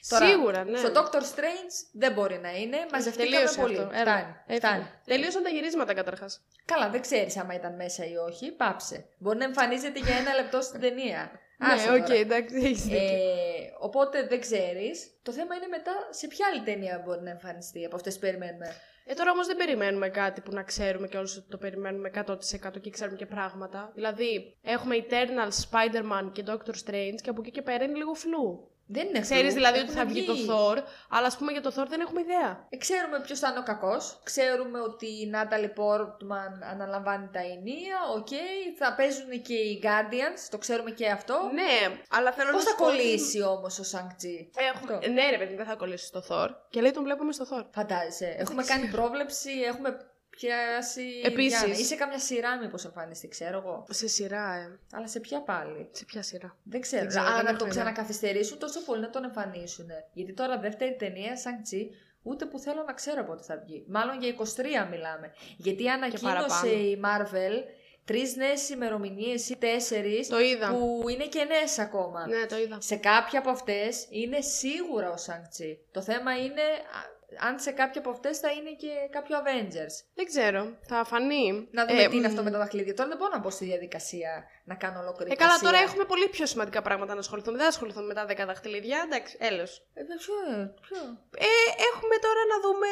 [SPEAKER 2] Shang-Chi.
[SPEAKER 1] Σίγουρα, ναι.
[SPEAKER 2] Στο Doctor Strange δεν μπορεί να είναι, μαζευτήκαμε
[SPEAKER 1] Τελείωσε
[SPEAKER 2] πολύ.
[SPEAKER 1] αυτό. Έλα,
[SPEAKER 2] Φτάνει.
[SPEAKER 1] έφυγε.
[SPEAKER 2] Φτάνει.
[SPEAKER 1] Τελείωσαν τα γυρίσματα καταρχάς.
[SPEAKER 2] Καλά, δεν ξέρεις άμα ήταν μέσα ή όχι. Πάψε. Μπορεί να εμφανίζεται για ένα λεπτό στην ταινία. Άσε
[SPEAKER 1] Ναι, οκ,
[SPEAKER 2] τώρα.
[SPEAKER 1] εντάξει, έχεις δίκιο.
[SPEAKER 2] Ε, οπότε δεν ξέρεις. Το θέμα είναι μετά σε ποια άλλη ταινία μπορεί να εμφανιστεί από αυτές που περιμένουμε.
[SPEAKER 1] Ε, τώρα όμως δεν περιμένουμε κάτι που να ξέρουμε και όλους ότι το περιμένουμε 100% και ξέρουμε και πράγματα. Δηλαδή, έχουμε Eternal, Spider-Man και Doctor Strange και από εκεί και πέρα είναι λίγο φλού.
[SPEAKER 2] Δεν είναι
[SPEAKER 1] Ξέρεις
[SPEAKER 2] φλου.
[SPEAKER 1] δηλαδή ότι
[SPEAKER 2] Έχουν
[SPEAKER 1] θα βγει το Thor, αλλά ας πούμε για το Thor δεν έχουμε ιδέα.
[SPEAKER 2] Ε, ξέρουμε ποιος θα είναι ο κακός. Ξέρουμε ότι η Νάταλι Πόρτμαν αναλαμβάνει τα ηνία. Οκ. Θα παίζουν και οι Guardians. Το ξέρουμε και αυτό.
[SPEAKER 1] Ναι, αλλά θέλω
[SPEAKER 2] Πώς
[SPEAKER 1] να
[SPEAKER 2] θα
[SPEAKER 1] σου πω ότι
[SPEAKER 2] κολλήσει όμως ο Σανκτζή.
[SPEAKER 1] Έχουμε...
[SPEAKER 2] Αυτό.
[SPEAKER 1] Ναι, ρε παιδί, δεν θα κολλήσει στο Thor. Και λέει τον βλέπουμε στο Thor.
[SPEAKER 2] Φαντάζεσαι. Έχουμε κάνει πρόβλεψη, έχουμε πιάσει.
[SPEAKER 1] Επίσης.
[SPEAKER 2] Διάνα. Ή σε καμιά σειρά, μήπως εμφανιστεί, ξέρω εγώ.
[SPEAKER 1] Σε σειρά, ε.
[SPEAKER 2] Αλλά σε ποια πάλι;
[SPEAKER 1] Σε ποια σειρά;
[SPEAKER 2] Δεν ξέρω.
[SPEAKER 1] Δεν ξέρω,
[SPEAKER 2] Αλλά
[SPEAKER 1] δεν
[SPEAKER 2] να
[SPEAKER 1] έχω
[SPEAKER 2] το
[SPEAKER 1] ιδέα.
[SPEAKER 2] ξανακαθυστερήσουν τόσο πολύ να τον εμφανίσουν. Γιατί τώρα δεύτερη ταινία, σαν τσι, ούτε που θέλω να ξέρω πότε θα βγει. Μάλλον για 23 μιλάμε. Γιατί ανακοίνωσε
[SPEAKER 1] παραπάνω.
[SPEAKER 2] η Marvel τρεις νέες ημερομηνίες ή τέσσερις
[SPEAKER 1] Το είδα.
[SPEAKER 2] που είναι και νέες ακόμα.
[SPEAKER 1] Ναι, το είδα.
[SPEAKER 2] Σε κάποια από αυτές είναι σίγουρα ο Σανκτσί. Το θέμα είναι α, αν σε κάποια από αυτές θα είναι και κάποιο Avengers.
[SPEAKER 1] Δεν ξέρω. Θα φανεί.
[SPEAKER 2] Να δούμε
[SPEAKER 1] Ε,
[SPEAKER 2] τι είναι
[SPEAKER 1] μ,
[SPEAKER 2] αυτό με τα δαχτυλίδια. Τώρα δεν μπορώ να μπω στη διαδικασία να κάνω ολόκληρη
[SPEAKER 1] Ε, καλά,
[SPEAKER 2] εικασία.
[SPEAKER 1] τώρα έχουμε πολύ πιο σημαντικά πράγματα να ασχοληθούμε. Δεν ασχοληθούμε με τα 10 δαχτυλίδια. Εντάξει, έλεος.
[SPEAKER 2] Ε, ποιο, ποιο;
[SPEAKER 1] Ε, έχουμε τώρα να δούμε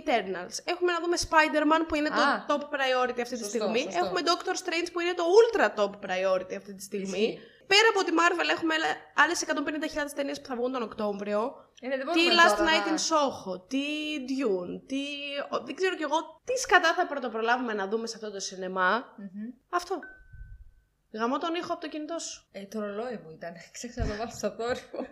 [SPEAKER 1] Eternals. Έχουμε να δούμε Spider-Man που είναι το
[SPEAKER 2] Α.
[SPEAKER 1] top priority αυτή τη
[SPEAKER 2] Σωστό,
[SPEAKER 1] στιγμή.
[SPEAKER 2] σωστό.
[SPEAKER 1] Έχουμε Doctor Strange που είναι το ultra top priority αυτή τη στιγμή.
[SPEAKER 2] Ισχύει.
[SPEAKER 1] Πέρα από τη Marvel έχουμε άλλες 150.000 ταινίες που θα βγουν τον Οκτώβριο.
[SPEAKER 2] Ε, ναι, δεν
[SPEAKER 1] Τι
[SPEAKER 2] μπορούμε
[SPEAKER 1] Last
[SPEAKER 2] τώρα
[SPEAKER 1] Night
[SPEAKER 2] να-
[SPEAKER 1] in Soho, τι Dune, τι... ο- Δεν ξέρω κι εγώ τι σκατά θα πρωτοπρολάβουμε να δούμε σε αυτό το σινεμά.
[SPEAKER 2] Μμμ.
[SPEAKER 1] Αυτό. Γαμώ τον ήχο από το κινητό σου.
[SPEAKER 2] Ε, το ρολόι μου ήταν. <laughs> Ξέχασα να το βάλω στο θόρυβο.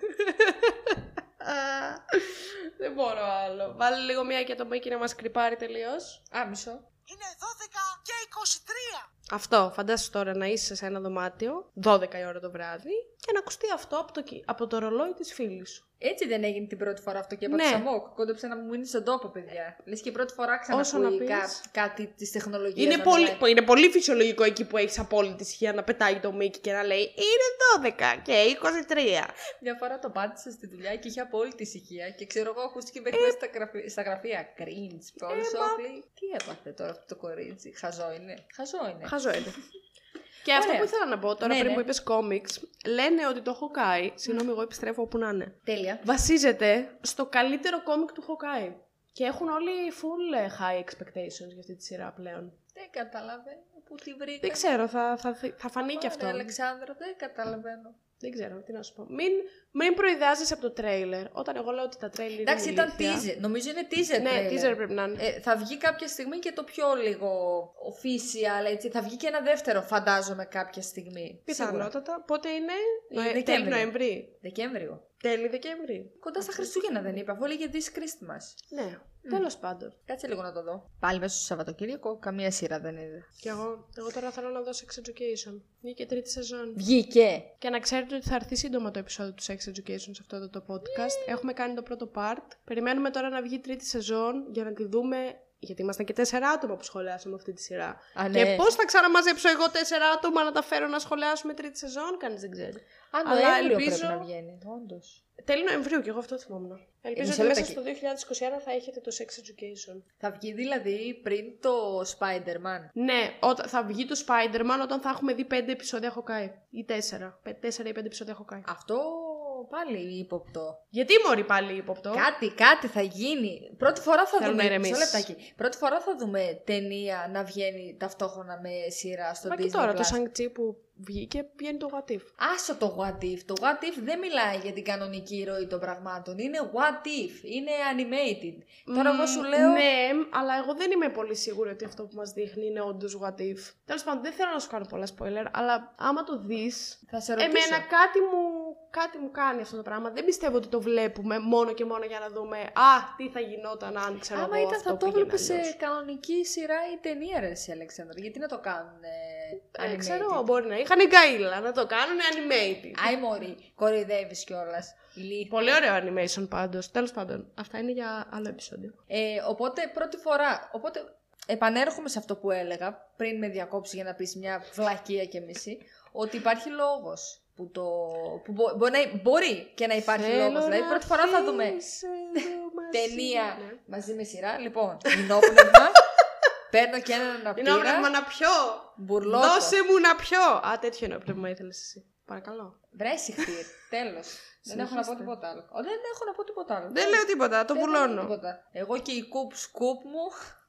[SPEAKER 1] Δεν μπορώ άλλο. Βάλε λίγο μία και το μίκι να μας κρυπάρει τελείως.
[SPEAKER 2] Α, μισό.
[SPEAKER 3] Είναι 12 και 23.
[SPEAKER 1] Αυτό, φαντάσου τώρα να είσαι σε ένα δωμάτιο, 12 η ώρα το βράδυ, και να ακουστεί αυτό από το, κι- από το ρολόι της φίλης σου.
[SPEAKER 2] Έτσι δεν έγινε την πρώτη φορά αυτό και
[SPEAKER 1] Ναι.
[SPEAKER 2] έπαθα σαμόκ. Κόντεψε να μου μείνει στον τόπο, παιδιά. Λες και πρώτη φορά
[SPEAKER 1] Όσο να
[SPEAKER 2] ξανακούει
[SPEAKER 1] πεις.
[SPEAKER 2] κά- κάτι της τεχνολογίας.
[SPEAKER 1] Είναι πολύ, είναι πολύ φυσιολογικό εκεί που έχεις απόλυτη ησυχία να πετάει το μίκι και να λέει Είναι 12 και 23.
[SPEAKER 2] Μια φορά το πάτησα στη δουλειά και είχε απόλυτη ησυχία και ξέρω εγώ ακούστηκε
[SPEAKER 1] Ε.
[SPEAKER 2] μέχρι μέσα στα, γραφή- στα γραφεία. Cringe. Όλο όλοι. Τι έπαθε τώρα αυτό το κορίτσι; Χαζό είναι; Χαζό είναι.
[SPEAKER 1] Χαζό είναι. Και αυτό
[SPEAKER 2] Ωραία.
[SPEAKER 1] που ήθελα να πω τώρα
[SPEAKER 2] Ναι,
[SPEAKER 1] πριν
[SPEAKER 2] ναι.
[SPEAKER 1] που είπες κόμιξ, λένε ότι το Hawkeye, συγγνώμη εγώ επιστρέφω όπου να είναι,
[SPEAKER 2] Τέλεια.
[SPEAKER 1] βασίζεται στο καλύτερο κόμικ του Hawkeye. Και έχουν όλοι full ε, high expectations για αυτή τη σειρά πλέον.
[SPEAKER 2] Δεν καταλαβαίνω που τη βρήκα.
[SPEAKER 1] Δεν ξέρω, θα, θα, θα φανεί και αυτό.
[SPEAKER 2] Αλεξάνδρα, δεν καταλαβαίνω.
[SPEAKER 1] Δεν ξέρω τι να σου πω. Μην, μην προειδάζει από το τρέιλερ. Όταν εγώ λέω ότι τα τρέιλερ
[SPEAKER 2] Εντάξει,
[SPEAKER 1] είναι
[SPEAKER 2] ήταν
[SPEAKER 1] ηλίθια.
[SPEAKER 2] teaser. Νομίζω είναι teaser.
[SPEAKER 1] Ναι,
[SPEAKER 2] trailer.
[SPEAKER 1] teaser πρέπει να είναι.
[SPEAKER 2] Ε, θα βγει κάποια στιγμή και το πιο λίγο official, έτσι. Θα βγει και ένα δεύτερο, φαντάζομαι, κάποια στιγμή. Σίγουρα.
[SPEAKER 1] Πιθανότατα. Πότε είναι; Νοε...
[SPEAKER 2] Δεκέμβριο.
[SPEAKER 1] Τέλη Νοεμβρή.
[SPEAKER 2] Δεκέμβριο.
[SPEAKER 1] Τέλη Δεκέμβρη.
[SPEAKER 2] Κοντά στα Χριστούγεννα δεν είπε, αφού έλεγε This Christmas.
[SPEAKER 1] Ναι. Τέλος πάντων.
[SPEAKER 2] Κάτσε λίγο να το δω. Πάλι μέσα στο Σαββατοκύριακο, καμία σειρά δεν είδε.
[SPEAKER 1] Κι εγώ, εγώ τώρα θέλω να δω Sex Education. Βγήκε τρίτη σεζόν.
[SPEAKER 2] Βγήκε.
[SPEAKER 1] Και να ξέρετε ότι θα έρθει σύντομα το επεισόδιο του Sex Education σε αυτό εδώ το podcast. Έχουμε κάνει το πρώτο part. Περιμένουμε τώρα να βγει τρίτη σεζόν για να τη δούμε. Γιατί ήμασταν και τέσσερα άτομα που σχολιάσαμε αυτή τη σειρά.
[SPEAKER 2] Α, ναι.
[SPEAKER 1] Και πώς θα ξαναμαζέψω εγώ τέσσερα άτομα να τα φέρω να σχολιάσουμε τρίτη σεζόν, κανείς δεν ξέρει.
[SPEAKER 2] Α,
[SPEAKER 1] Αλλά
[SPEAKER 2] Νοέμβριο
[SPEAKER 1] ελπίζω-
[SPEAKER 2] πρέπει να βγαίνει, όντως.
[SPEAKER 1] Τέλη Νοεμβρίου, και εγώ αυτό θυμόμουν. Ελπίζω
[SPEAKER 2] μισό
[SPEAKER 1] ότι μέσα
[SPEAKER 2] λεπτάκι.
[SPEAKER 1] στο 2021 θα έχετε το Sex Education.
[SPEAKER 2] Θα βγει δηλαδή πριν το Spider-Man.
[SPEAKER 1] Ναι, όταν, θα βγει το Spider-Man όταν θα έχουμε δει πέντε επεισόδια Hawkeye. Ή τέσσερα. Πε- Τέσσερα ή πέντε επεισόδια Hawkeye.
[SPEAKER 2] Αυτό πάλι ύποπτο.
[SPEAKER 1] Γιατί μωρή πάλι ύποπτο;
[SPEAKER 2] Κάτι, κάτι θα γίνει. Πρώτη φορά θα
[SPEAKER 1] Θέλω
[SPEAKER 2] δούμε.
[SPEAKER 1] να
[SPEAKER 2] μισό
[SPEAKER 1] ηρεμήσεις.
[SPEAKER 2] λεπτάκι. Πρώτη φορά θα δούμε ταινία να βγαίνει ταυτόχρονα με σειρά στο
[SPEAKER 1] Μα
[SPEAKER 2] Disney+.
[SPEAKER 1] και τώρα το
[SPEAKER 2] Plus.
[SPEAKER 1] Shang-Chi που βγήκε βγαίνει το What If.
[SPEAKER 2] Άσο το what if. Το what if δεν μιλάει για την κανονική ροή των πραγμάτων. Είναι what if. Είναι animated. Τώρα εγώ σου λέω.
[SPEAKER 1] Ναι, αλλά εγώ δεν είμαι πολύ σίγουρη ότι αυτό που μας δείχνει είναι όντως What If. Τέλος πάντων, δεν θέλω να σου κάνω πολλά spoiler, αλλά άμα το δεις.
[SPEAKER 2] Θα σε ρωτήσω.
[SPEAKER 1] Εμένα κάτι μου, κάτι μου κάνει αυτό το πράγμα. Δεν πιστεύω ότι το βλέπουμε μόνο και μόνο για να δούμε Α, τι θα γινόταν αν ξέρω
[SPEAKER 2] Άμα
[SPEAKER 1] εγώ
[SPEAKER 2] ήταν
[SPEAKER 1] αυτό
[SPEAKER 2] θα το
[SPEAKER 1] πήγαινε
[SPEAKER 2] έβλεπες σε
[SPEAKER 1] αλλιώς.
[SPEAKER 2] κανονική σειρά ή ταινία, ρε, εσύ, Αλέξανδρα. Γιατί να το κάνουν ε,
[SPEAKER 1] Ε,
[SPEAKER 2] animated;
[SPEAKER 1] ξέρω, μπορεί να είχαν γκαίλα να το κάνουν animated.
[SPEAKER 2] Άι μωρή, κοροϊδεύεις κιόλας.
[SPEAKER 1] Πολύ ωραίο animation πάντως. Τέλος πάντων, αυτά είναι για άλλο επεισόδιο.
[SPEAKER 2] Ε, οπότε πρώτη φορά. Οπότε επανέρχομαι σε αυτό που έλεγα πριν με διακόψει για να πεις μια βλακεία και μισή. Ότι υπάρχει λόγος που, το, που μπο- μπορεί, να, μπορεί και να υπάρχει λόγος. Δηλαδή πρώτη φορά θα δούμε ταινία
[SPEAKER 1] Ναι.
[SPEAKER 2] μαζί με σειρά. Λοιπόν, ενόπνευμα. Παίρνω και έναν
[SPEAKER 1] Είναι
[SPEAKER 2] αναπτήρα.
[SPEAKER 1] όπνευμα να πιω!
[SPEAKER 2] Μπουρλότο.
[SPEAKER 1] Δώσε μου να πιω! Α, τέτοιο είναι όπνευμα ήθελες εσύ. Παρακαλώ.
[SPEAKER 2] Βρέσει χτύρ. <laughs> Τέλος. Δεν έχω να πω
[SPEAKER 1] Συνεχίστε.
[SPEAKER 2] τίποτα άλλο. Ω, Δεν έχω να πω τίποτα άλλο.
[SPEAKER 1] Δεν λέω τίποτα, το
[SPEAKER 2] Δεν λέω
[SPEAKER 1] βουλώνω.
[SPEAKER 2] τίποτα. Εγώ και η κουπ σκουπ μου.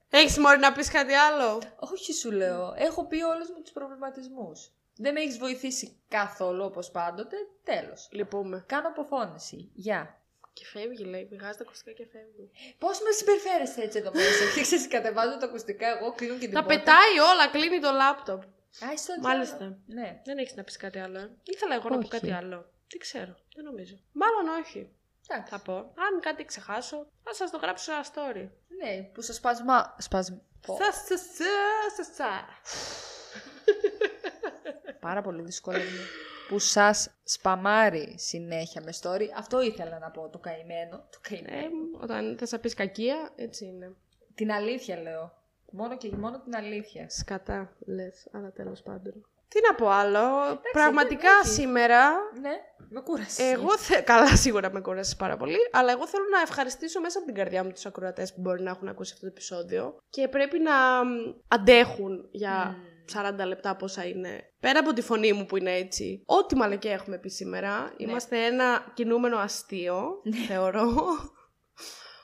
[SPEAKER 1] Έχεις μόρι να πεις κάτι άλλο;
[SPEAKER 2] Όχι σου λέω. Έχω πει όλους μου τους προβληματισμούς. Δεν με έχεις βοηθήσει καθόλου όπως πάντοτε. Τέλος.
[SPEAKER 1] Λυπούμε.
[SPEAKER 2] Κάνω αποφώνηση. Γεια.
[SPEAKER 1] Και φεύγει, λέει. Πηγάζει τα ακουστικά και φεύγει.
[SPEAKER 2] Πώς με συμπεριφέρεσαι έτσι εδώ μέσα. <laughs> Και ξέρεις, κατεβάζω τα ακουστικά, εγώ κλείνω και την
[SPEAKER 1] Τα
[SPEAKER 2] πόρτα.
[SPEAKER 1] πετάει όλα, κλείνει το λάπτοπ.
[SPEAKER 2] Α, στο
[SPEAKER 1] Μάλιστα.
[SPEAKER 2] διάλογο. Ναι.
[SPEAKER 1] Δεν έχεις να πεις κάτι άλλο. ε; Ήθελα εγώ να πω
[SPEAKER 2] Όχι.
[SPEAKER 1] κάτι άλλο. Δεν ξέρω. Δεν νομίζω. Μάλλον όχι.
[SPEAKER 2] Εντάξει.
[SPEAKER 1] Θα πω. Αν κάτι ξεχάσω, θα σας το γράψω σε ένα story.
[SPEAKER 2] Ναι, που σας σπασμα... Σπασμ... Πω.
[SPEAKER 1] Σας, σας, σας, σας, σας.
[SPEAKER 2] Πάρα πολύ δύσκολο είναι. Που σας σπαμάρει συνέχεια με story. Αυτό ήθελα να πω, το καημένο. Το καημένο.
[SPEAKER 1] Ε, όταν θες να πεις κακία, έτσι είναι.
[SPEAKER 2] Την αλήθεια λέω. Μόνο και μόνο την αλήθεια.
[SPEAKER 1] Σκατά, λες, αλλά τέλος πάντων. Τι να πω άλλο; Πραγματικά
[SPEAKER 2] δεν έχει.
[SPEAKER 1] σήμερα.
[SPEAKER 2] Ναι, με κούρασες.
[SPEAKER 1] Εγώ θε... Καλά, σίγουρα με κούρασες πάρα πολύ. Αλλά εγώ θέλω να ευχαριστήσω μέσα από την καρδιά μου τους ακροατές που μπορεί να έχουν ακούσει αυτό το επεισόδιο. Και πρέπει να μ, αντέχουν για 40 λεπτά πόσα είναι. Πέρα από τη φωνή μου που είναι έτσι. Ό,τι μαλακιά έχουμε πει σήμερα. Είμαστε ένα κινούμενο αστείο, θεωρώ.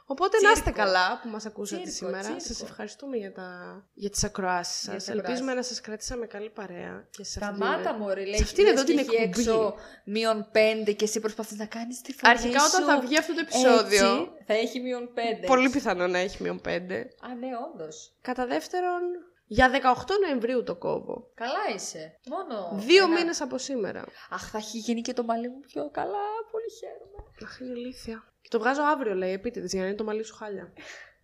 [SPEAKER 1] Οπότε να είστε
[SPEAKER 2] Τσίρκο.
[SPEAKER 1] καλά που μας ακούσατε
[SPEAKER 2] Τσίρκο,
[SPEAKER 1] σήμερα.
[SPEAKER 2] τσίρκο.
[SPEAKER 1] Σας ευχαριστούμε για, τα... για τις ακροάσεις
[SPEAKER 2] Για
[SPEAKER 1] σας.
[SPEAKER 2] τις ακροάσεις.
[SPEAKER 1] Ελπίζουμε να σας κρατήσαμε καλή παρέα. Και σε αυτή
[SPEAKER 2] Σταμάτα
[SPEAKER 1] την-
[SPEAKER 2] μωρή, λέει.
[SPEAKER 1] σε αυτήν εδώ
[SPEAKER 2] λες
[SPEAKER 1] την
[SPEAKER 2] και έχει
[SPEAKER 1] εκπομπή.
[SPEAKER 2] έξω μείον πέντε και εσύ προσπαθείς να κάνεις τη φωνή
[SPEAKER 1] Αρχικά όταν
[SPEAKER 2] σου
[SPEAKER 1] θα βγει αυτό το επεισόδιο,
[SPEAKER 2] έτσι, θα έχει μείον πέντε.
[SPEAKER 1] πολύ πιθανό να έχει μείον 5.
[SPEAKER 2] Α, ναι, όντως.
[SPEAKER 1] Κατά δεύτερον, για 18 Νοεμβρίου το κόβω.
[SPEAKER 2] Καλά είσαι. Μόνο.
[SPEAKER 1] Δύο
[SPEAKER 2] ένα-
[SPEAKER 1] μήνες από σήμερα.
[SPEAKER 2] Αχ, θα έχει γίνει και το μαλλί μου πιο καλά. Πολύ χαίρομαι.
[SPEAKER 1] Αχ, είναι ηλίθεια. Και το βγάζω αύριο, λέει, επίτηδες, για να είναι το μαλλί σου χάλια.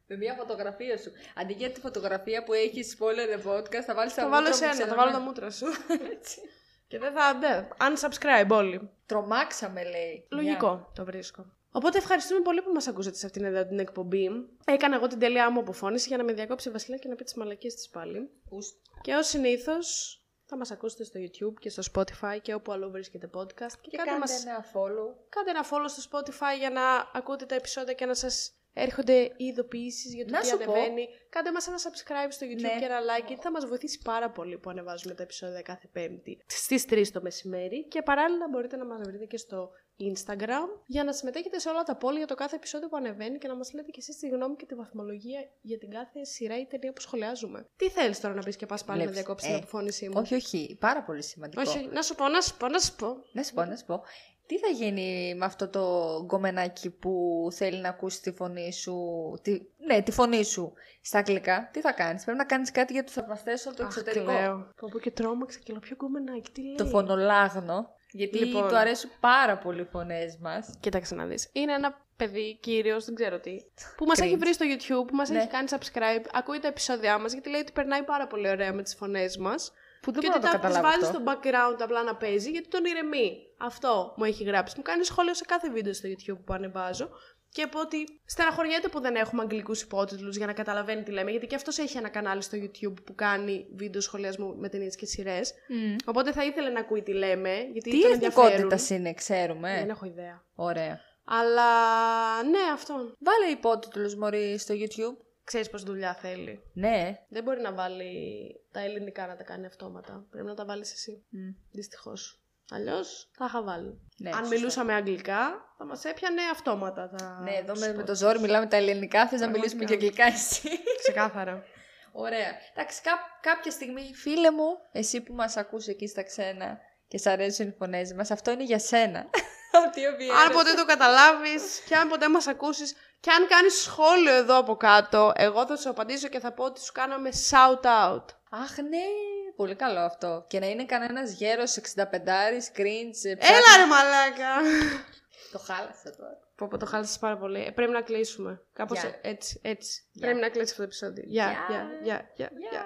[SPEAKER 2] Με μια φωτογραφία σου. Αντί για τη φωτογραφία που έχεις spoiler the podcast, θα βάλεις τα
[SPEAKER 1] θα βάλω
[SPEAKER 2] μούτρα μου
[SPEAKER 1] εσένα, θα βάλω τα
[SPEAKER 2] ξενωμένα.
[SPEAKER 1] μούτρα σου. <laughs>
[SPEAKER 2] Έτσι.
[SPEAKER 1] Και δεν θα. Ναι, unsubscribe όλοι.
[SPEAKER 2] Τρομάξαμε, λέει.
[SPEAKER 1] Λογικό το βρίσκω. Οπότε ευχαριστούμε πολύ που μας ακούσατε σε αυτήν εδώ την εκπομπή. Έκανα εγώ την τέλειά μου αποφώνηση για να με διακόψει η Βασιλεία και να πει τις μαλακίες της πάλι.
[SPEAKER 2] Μια. Ους.
[SPEAKER 1] Και ως συνήθως θα μας ακούσετε στο YouTube και στο Spotify και όπου αλλού βρίσκεται podcast. Και,
[SPEAKER 2] Και
[SPEAKER 1] κάντε,
[SPEAKER 2] κάντε
[SPEAKER 1] μας,
[SPEAKER 2] ένα follow.
[SPEAKER 1] κάντε ένα follow στο Spotify για να ακούτε τα επεισόδια και να σας έρχονται οι ειδοποιήσεις για το
[SPEAKER 2] Να
[SPEAKER 1] τι
[SPEAKER 2] σου πω.
[SPEAKER 1] ανεβαίνει. Κάντε μας ένα subscribe στο YouTube
[SPEAKER 2] Ναι.
[SPEAKER 1] και ένα like, γιατί θα μας βοηθήσει πάρα πολύ που ανεβάζουμε τα επεισόδια κάθε Πέμπτη στις 3 το μεσημέρι. Και παράλληλα μπορείτε να μας βρείτε και στο Instagram για να συμμετέχετε σε όλα τα πόλη για το κάθε επεισόδιο που ανεβαίνει και να μας λέτε κι εσείς τη γνώμη και τη βαθμολογία για την κάθε σειρά ή ταινία που σχολιάζουμε. Τι θέλεις τώρα να πεις και πας πάλι να
[SPEAKER 2] Βλέπεις,
[SPEAKER 1] διακόψεις
[SPEAKER 2] ε,
[SPEAKER 1] την αποφώνησή μου;
[SPEAKER 2] Όχι, όχι. Πάρα πολύ σημαντικό.
[SPEAKER 1] Όχι, να σου πω, να σου πω, να σου πω.
[SPEAKER 2] Να σου πω, να σου πω. Τι θα γίνει με αυτό το γκομενάκι που θέλει να ακούσει τη φωνή σου. Τη... Ναι, τη φωνή σου στα αγγλικά; Τι θα κάνεις, Πρέπει να κάνεις κάτι για του θαυμαστέ όλο το
[SPEAKER 1] Αχ,
[SPEAKER 2] εξωτερικό.
[SPEAKER 1] κλαίω. Πω πω και τρόμαξα και λέω ποιο γκομενάκι, τι λέει;
[SPEAKER 2] Το φωνολάγνο. Γιατί
[SPEAKER 1] Λοιπόν.
[SPEAKER 2] του αρέσουν πάρα πολύ οι φωνές μας.
[SPEAKER 1] Κοίταξε να δεις. Είναι ένα παιδί, κύριος, δεν ξέρω τι, <laughs> που μας έχει
[SPEAKER 2] Cringe.
[SPEAKER 1] βρει στο YouTube, που μας
[SPEAKER 2] Ναι.
[SPEAKER 1] έχει κάνει subscribe, ακούει τα επεισόδια μας, γιατί λέει ότι περνάει πάρα πολύ ωραία με τις φωνές μας.
[SPEAKER 2] Που δεν
[SPEAKER 1] και
[SPEAKER 2] μπορώ
[SPEAKER 1] ότι
[SPEAKER 2] να το
[SPEAKER 1] τα τις
[SPEAKER 2] καταλάβω
[SPEAKER 1] βάζει
[SPEAKER 2] αυτό.
[SPEAKER 1] στο background απλά να παίζει, γιατί τον ηρεμεί. Αυτό μου έχει γράψει. Μου κάνει σχόλιο σε κάθε βίντεο στο YouTube που ανεβάζω. Και από ότι στεναχωριέται που δεν έχουμε αγγλικούς υπότιτλους για να καταλαβαίνει τι λέμε, γιατί και αυτός έχει ένα κανάλι στο YouTube που κάνει βίντεο σχολιασμού με ταινίες και σειρές. Οπότε θα ήθελε να ακούει τι λέμε, γιατί
[SPEAKER 2] Τι
[SPEAKER 1] τον ενδιαφέρουν.
[SPEAKER 2] εθνικότητας είναι, ξέρουμε.
[SPEAKER 1] Δεν έχω ιδέα.
[SPEAKER 2] Ωραία.
[SPEAKER 1] Αλλά ναι, αυτό.
[SPEAKER 2] Βάλε υπότιτλους μωρή στο YouTube.
[SPEAKER 1] Ξέρεις πώς δουλειά θέλει.
[SPEAKER 2] Ναι.
[SPEAKER 1] Δεν μπορεί να βάλει τα ελληνικά να τα κάνει αυτόματα. Πρέπει να τα βάλεις εσύ.
[SPEAKER 2] Μμ.
[SPEAKER 1] Δυστυχώς. Αλλιώς θα είχα βάλει.
[SPEAKER 2] Ναι,
[SPEAKER 1] Αν
[SPEAKER 2] σωστά.
[SPEAKER 1] μιλούσαμε αγγλικά, θα μας έπιανε αυτόματα. Τα...
[SPEAKER 2] Ναι, εδώ με, με το ζόρι μιλάμε τα ελληνικά. Θες να
[SPEAKER 1] Πραγματικά.
[SPEAKER 2] μιλήσουμε και αγγλικά εσύ;
[SPEAKER 1] Ξεκάθαρα. <laughs>
[SPEAKER 2] Ωραία. Εντάξει, κά- κάποια στιγμή, φίλε μου, εσύ που μας ακούς εκεί στα ξένα και σ' αρέσουν οι φωνές μας, αυτό είναι για σένα. <laughs> Ότι ο Βιέρας-
[SPEAKER 1] αν ποτέ το καταλάβεις και αν ποτέ μας ακούσεις και αν κάνεις σχόλιο εδώ από κάτω, εγώ θα σου απαντήσω και θα πω ότι σου κάναμε shout out.
[SPEAKER 2] Αχ, ναι, πολύ καλό αυτό. Και να είναι κανένας γέρος 65 cringe. ε,
[SPEAKER 1] Έλα ρε μαλάκα!
[SPEAKER 2] Το χάλασα τώρα.
[SPEAKER 1] Πω, πω, το χάλασες πάρα πολύ. Ε, πρέπει να κλείσουμε. Κάπως
[SPEAKER 2] Γεια.
[SPEAKER 1] έτσι, έτσι.
[SPEAKER 2] Γεια.
[SPEAKER 1] Πρέπει να κλείσει αυτό το επεισόδιο. Γεια,
[SPEAKER 2] Γεια.
[SPEAKER 1] γεια, γεια, γεια,
[SPEAKER 2] Γεια.
[SPEAKER 1] γεια.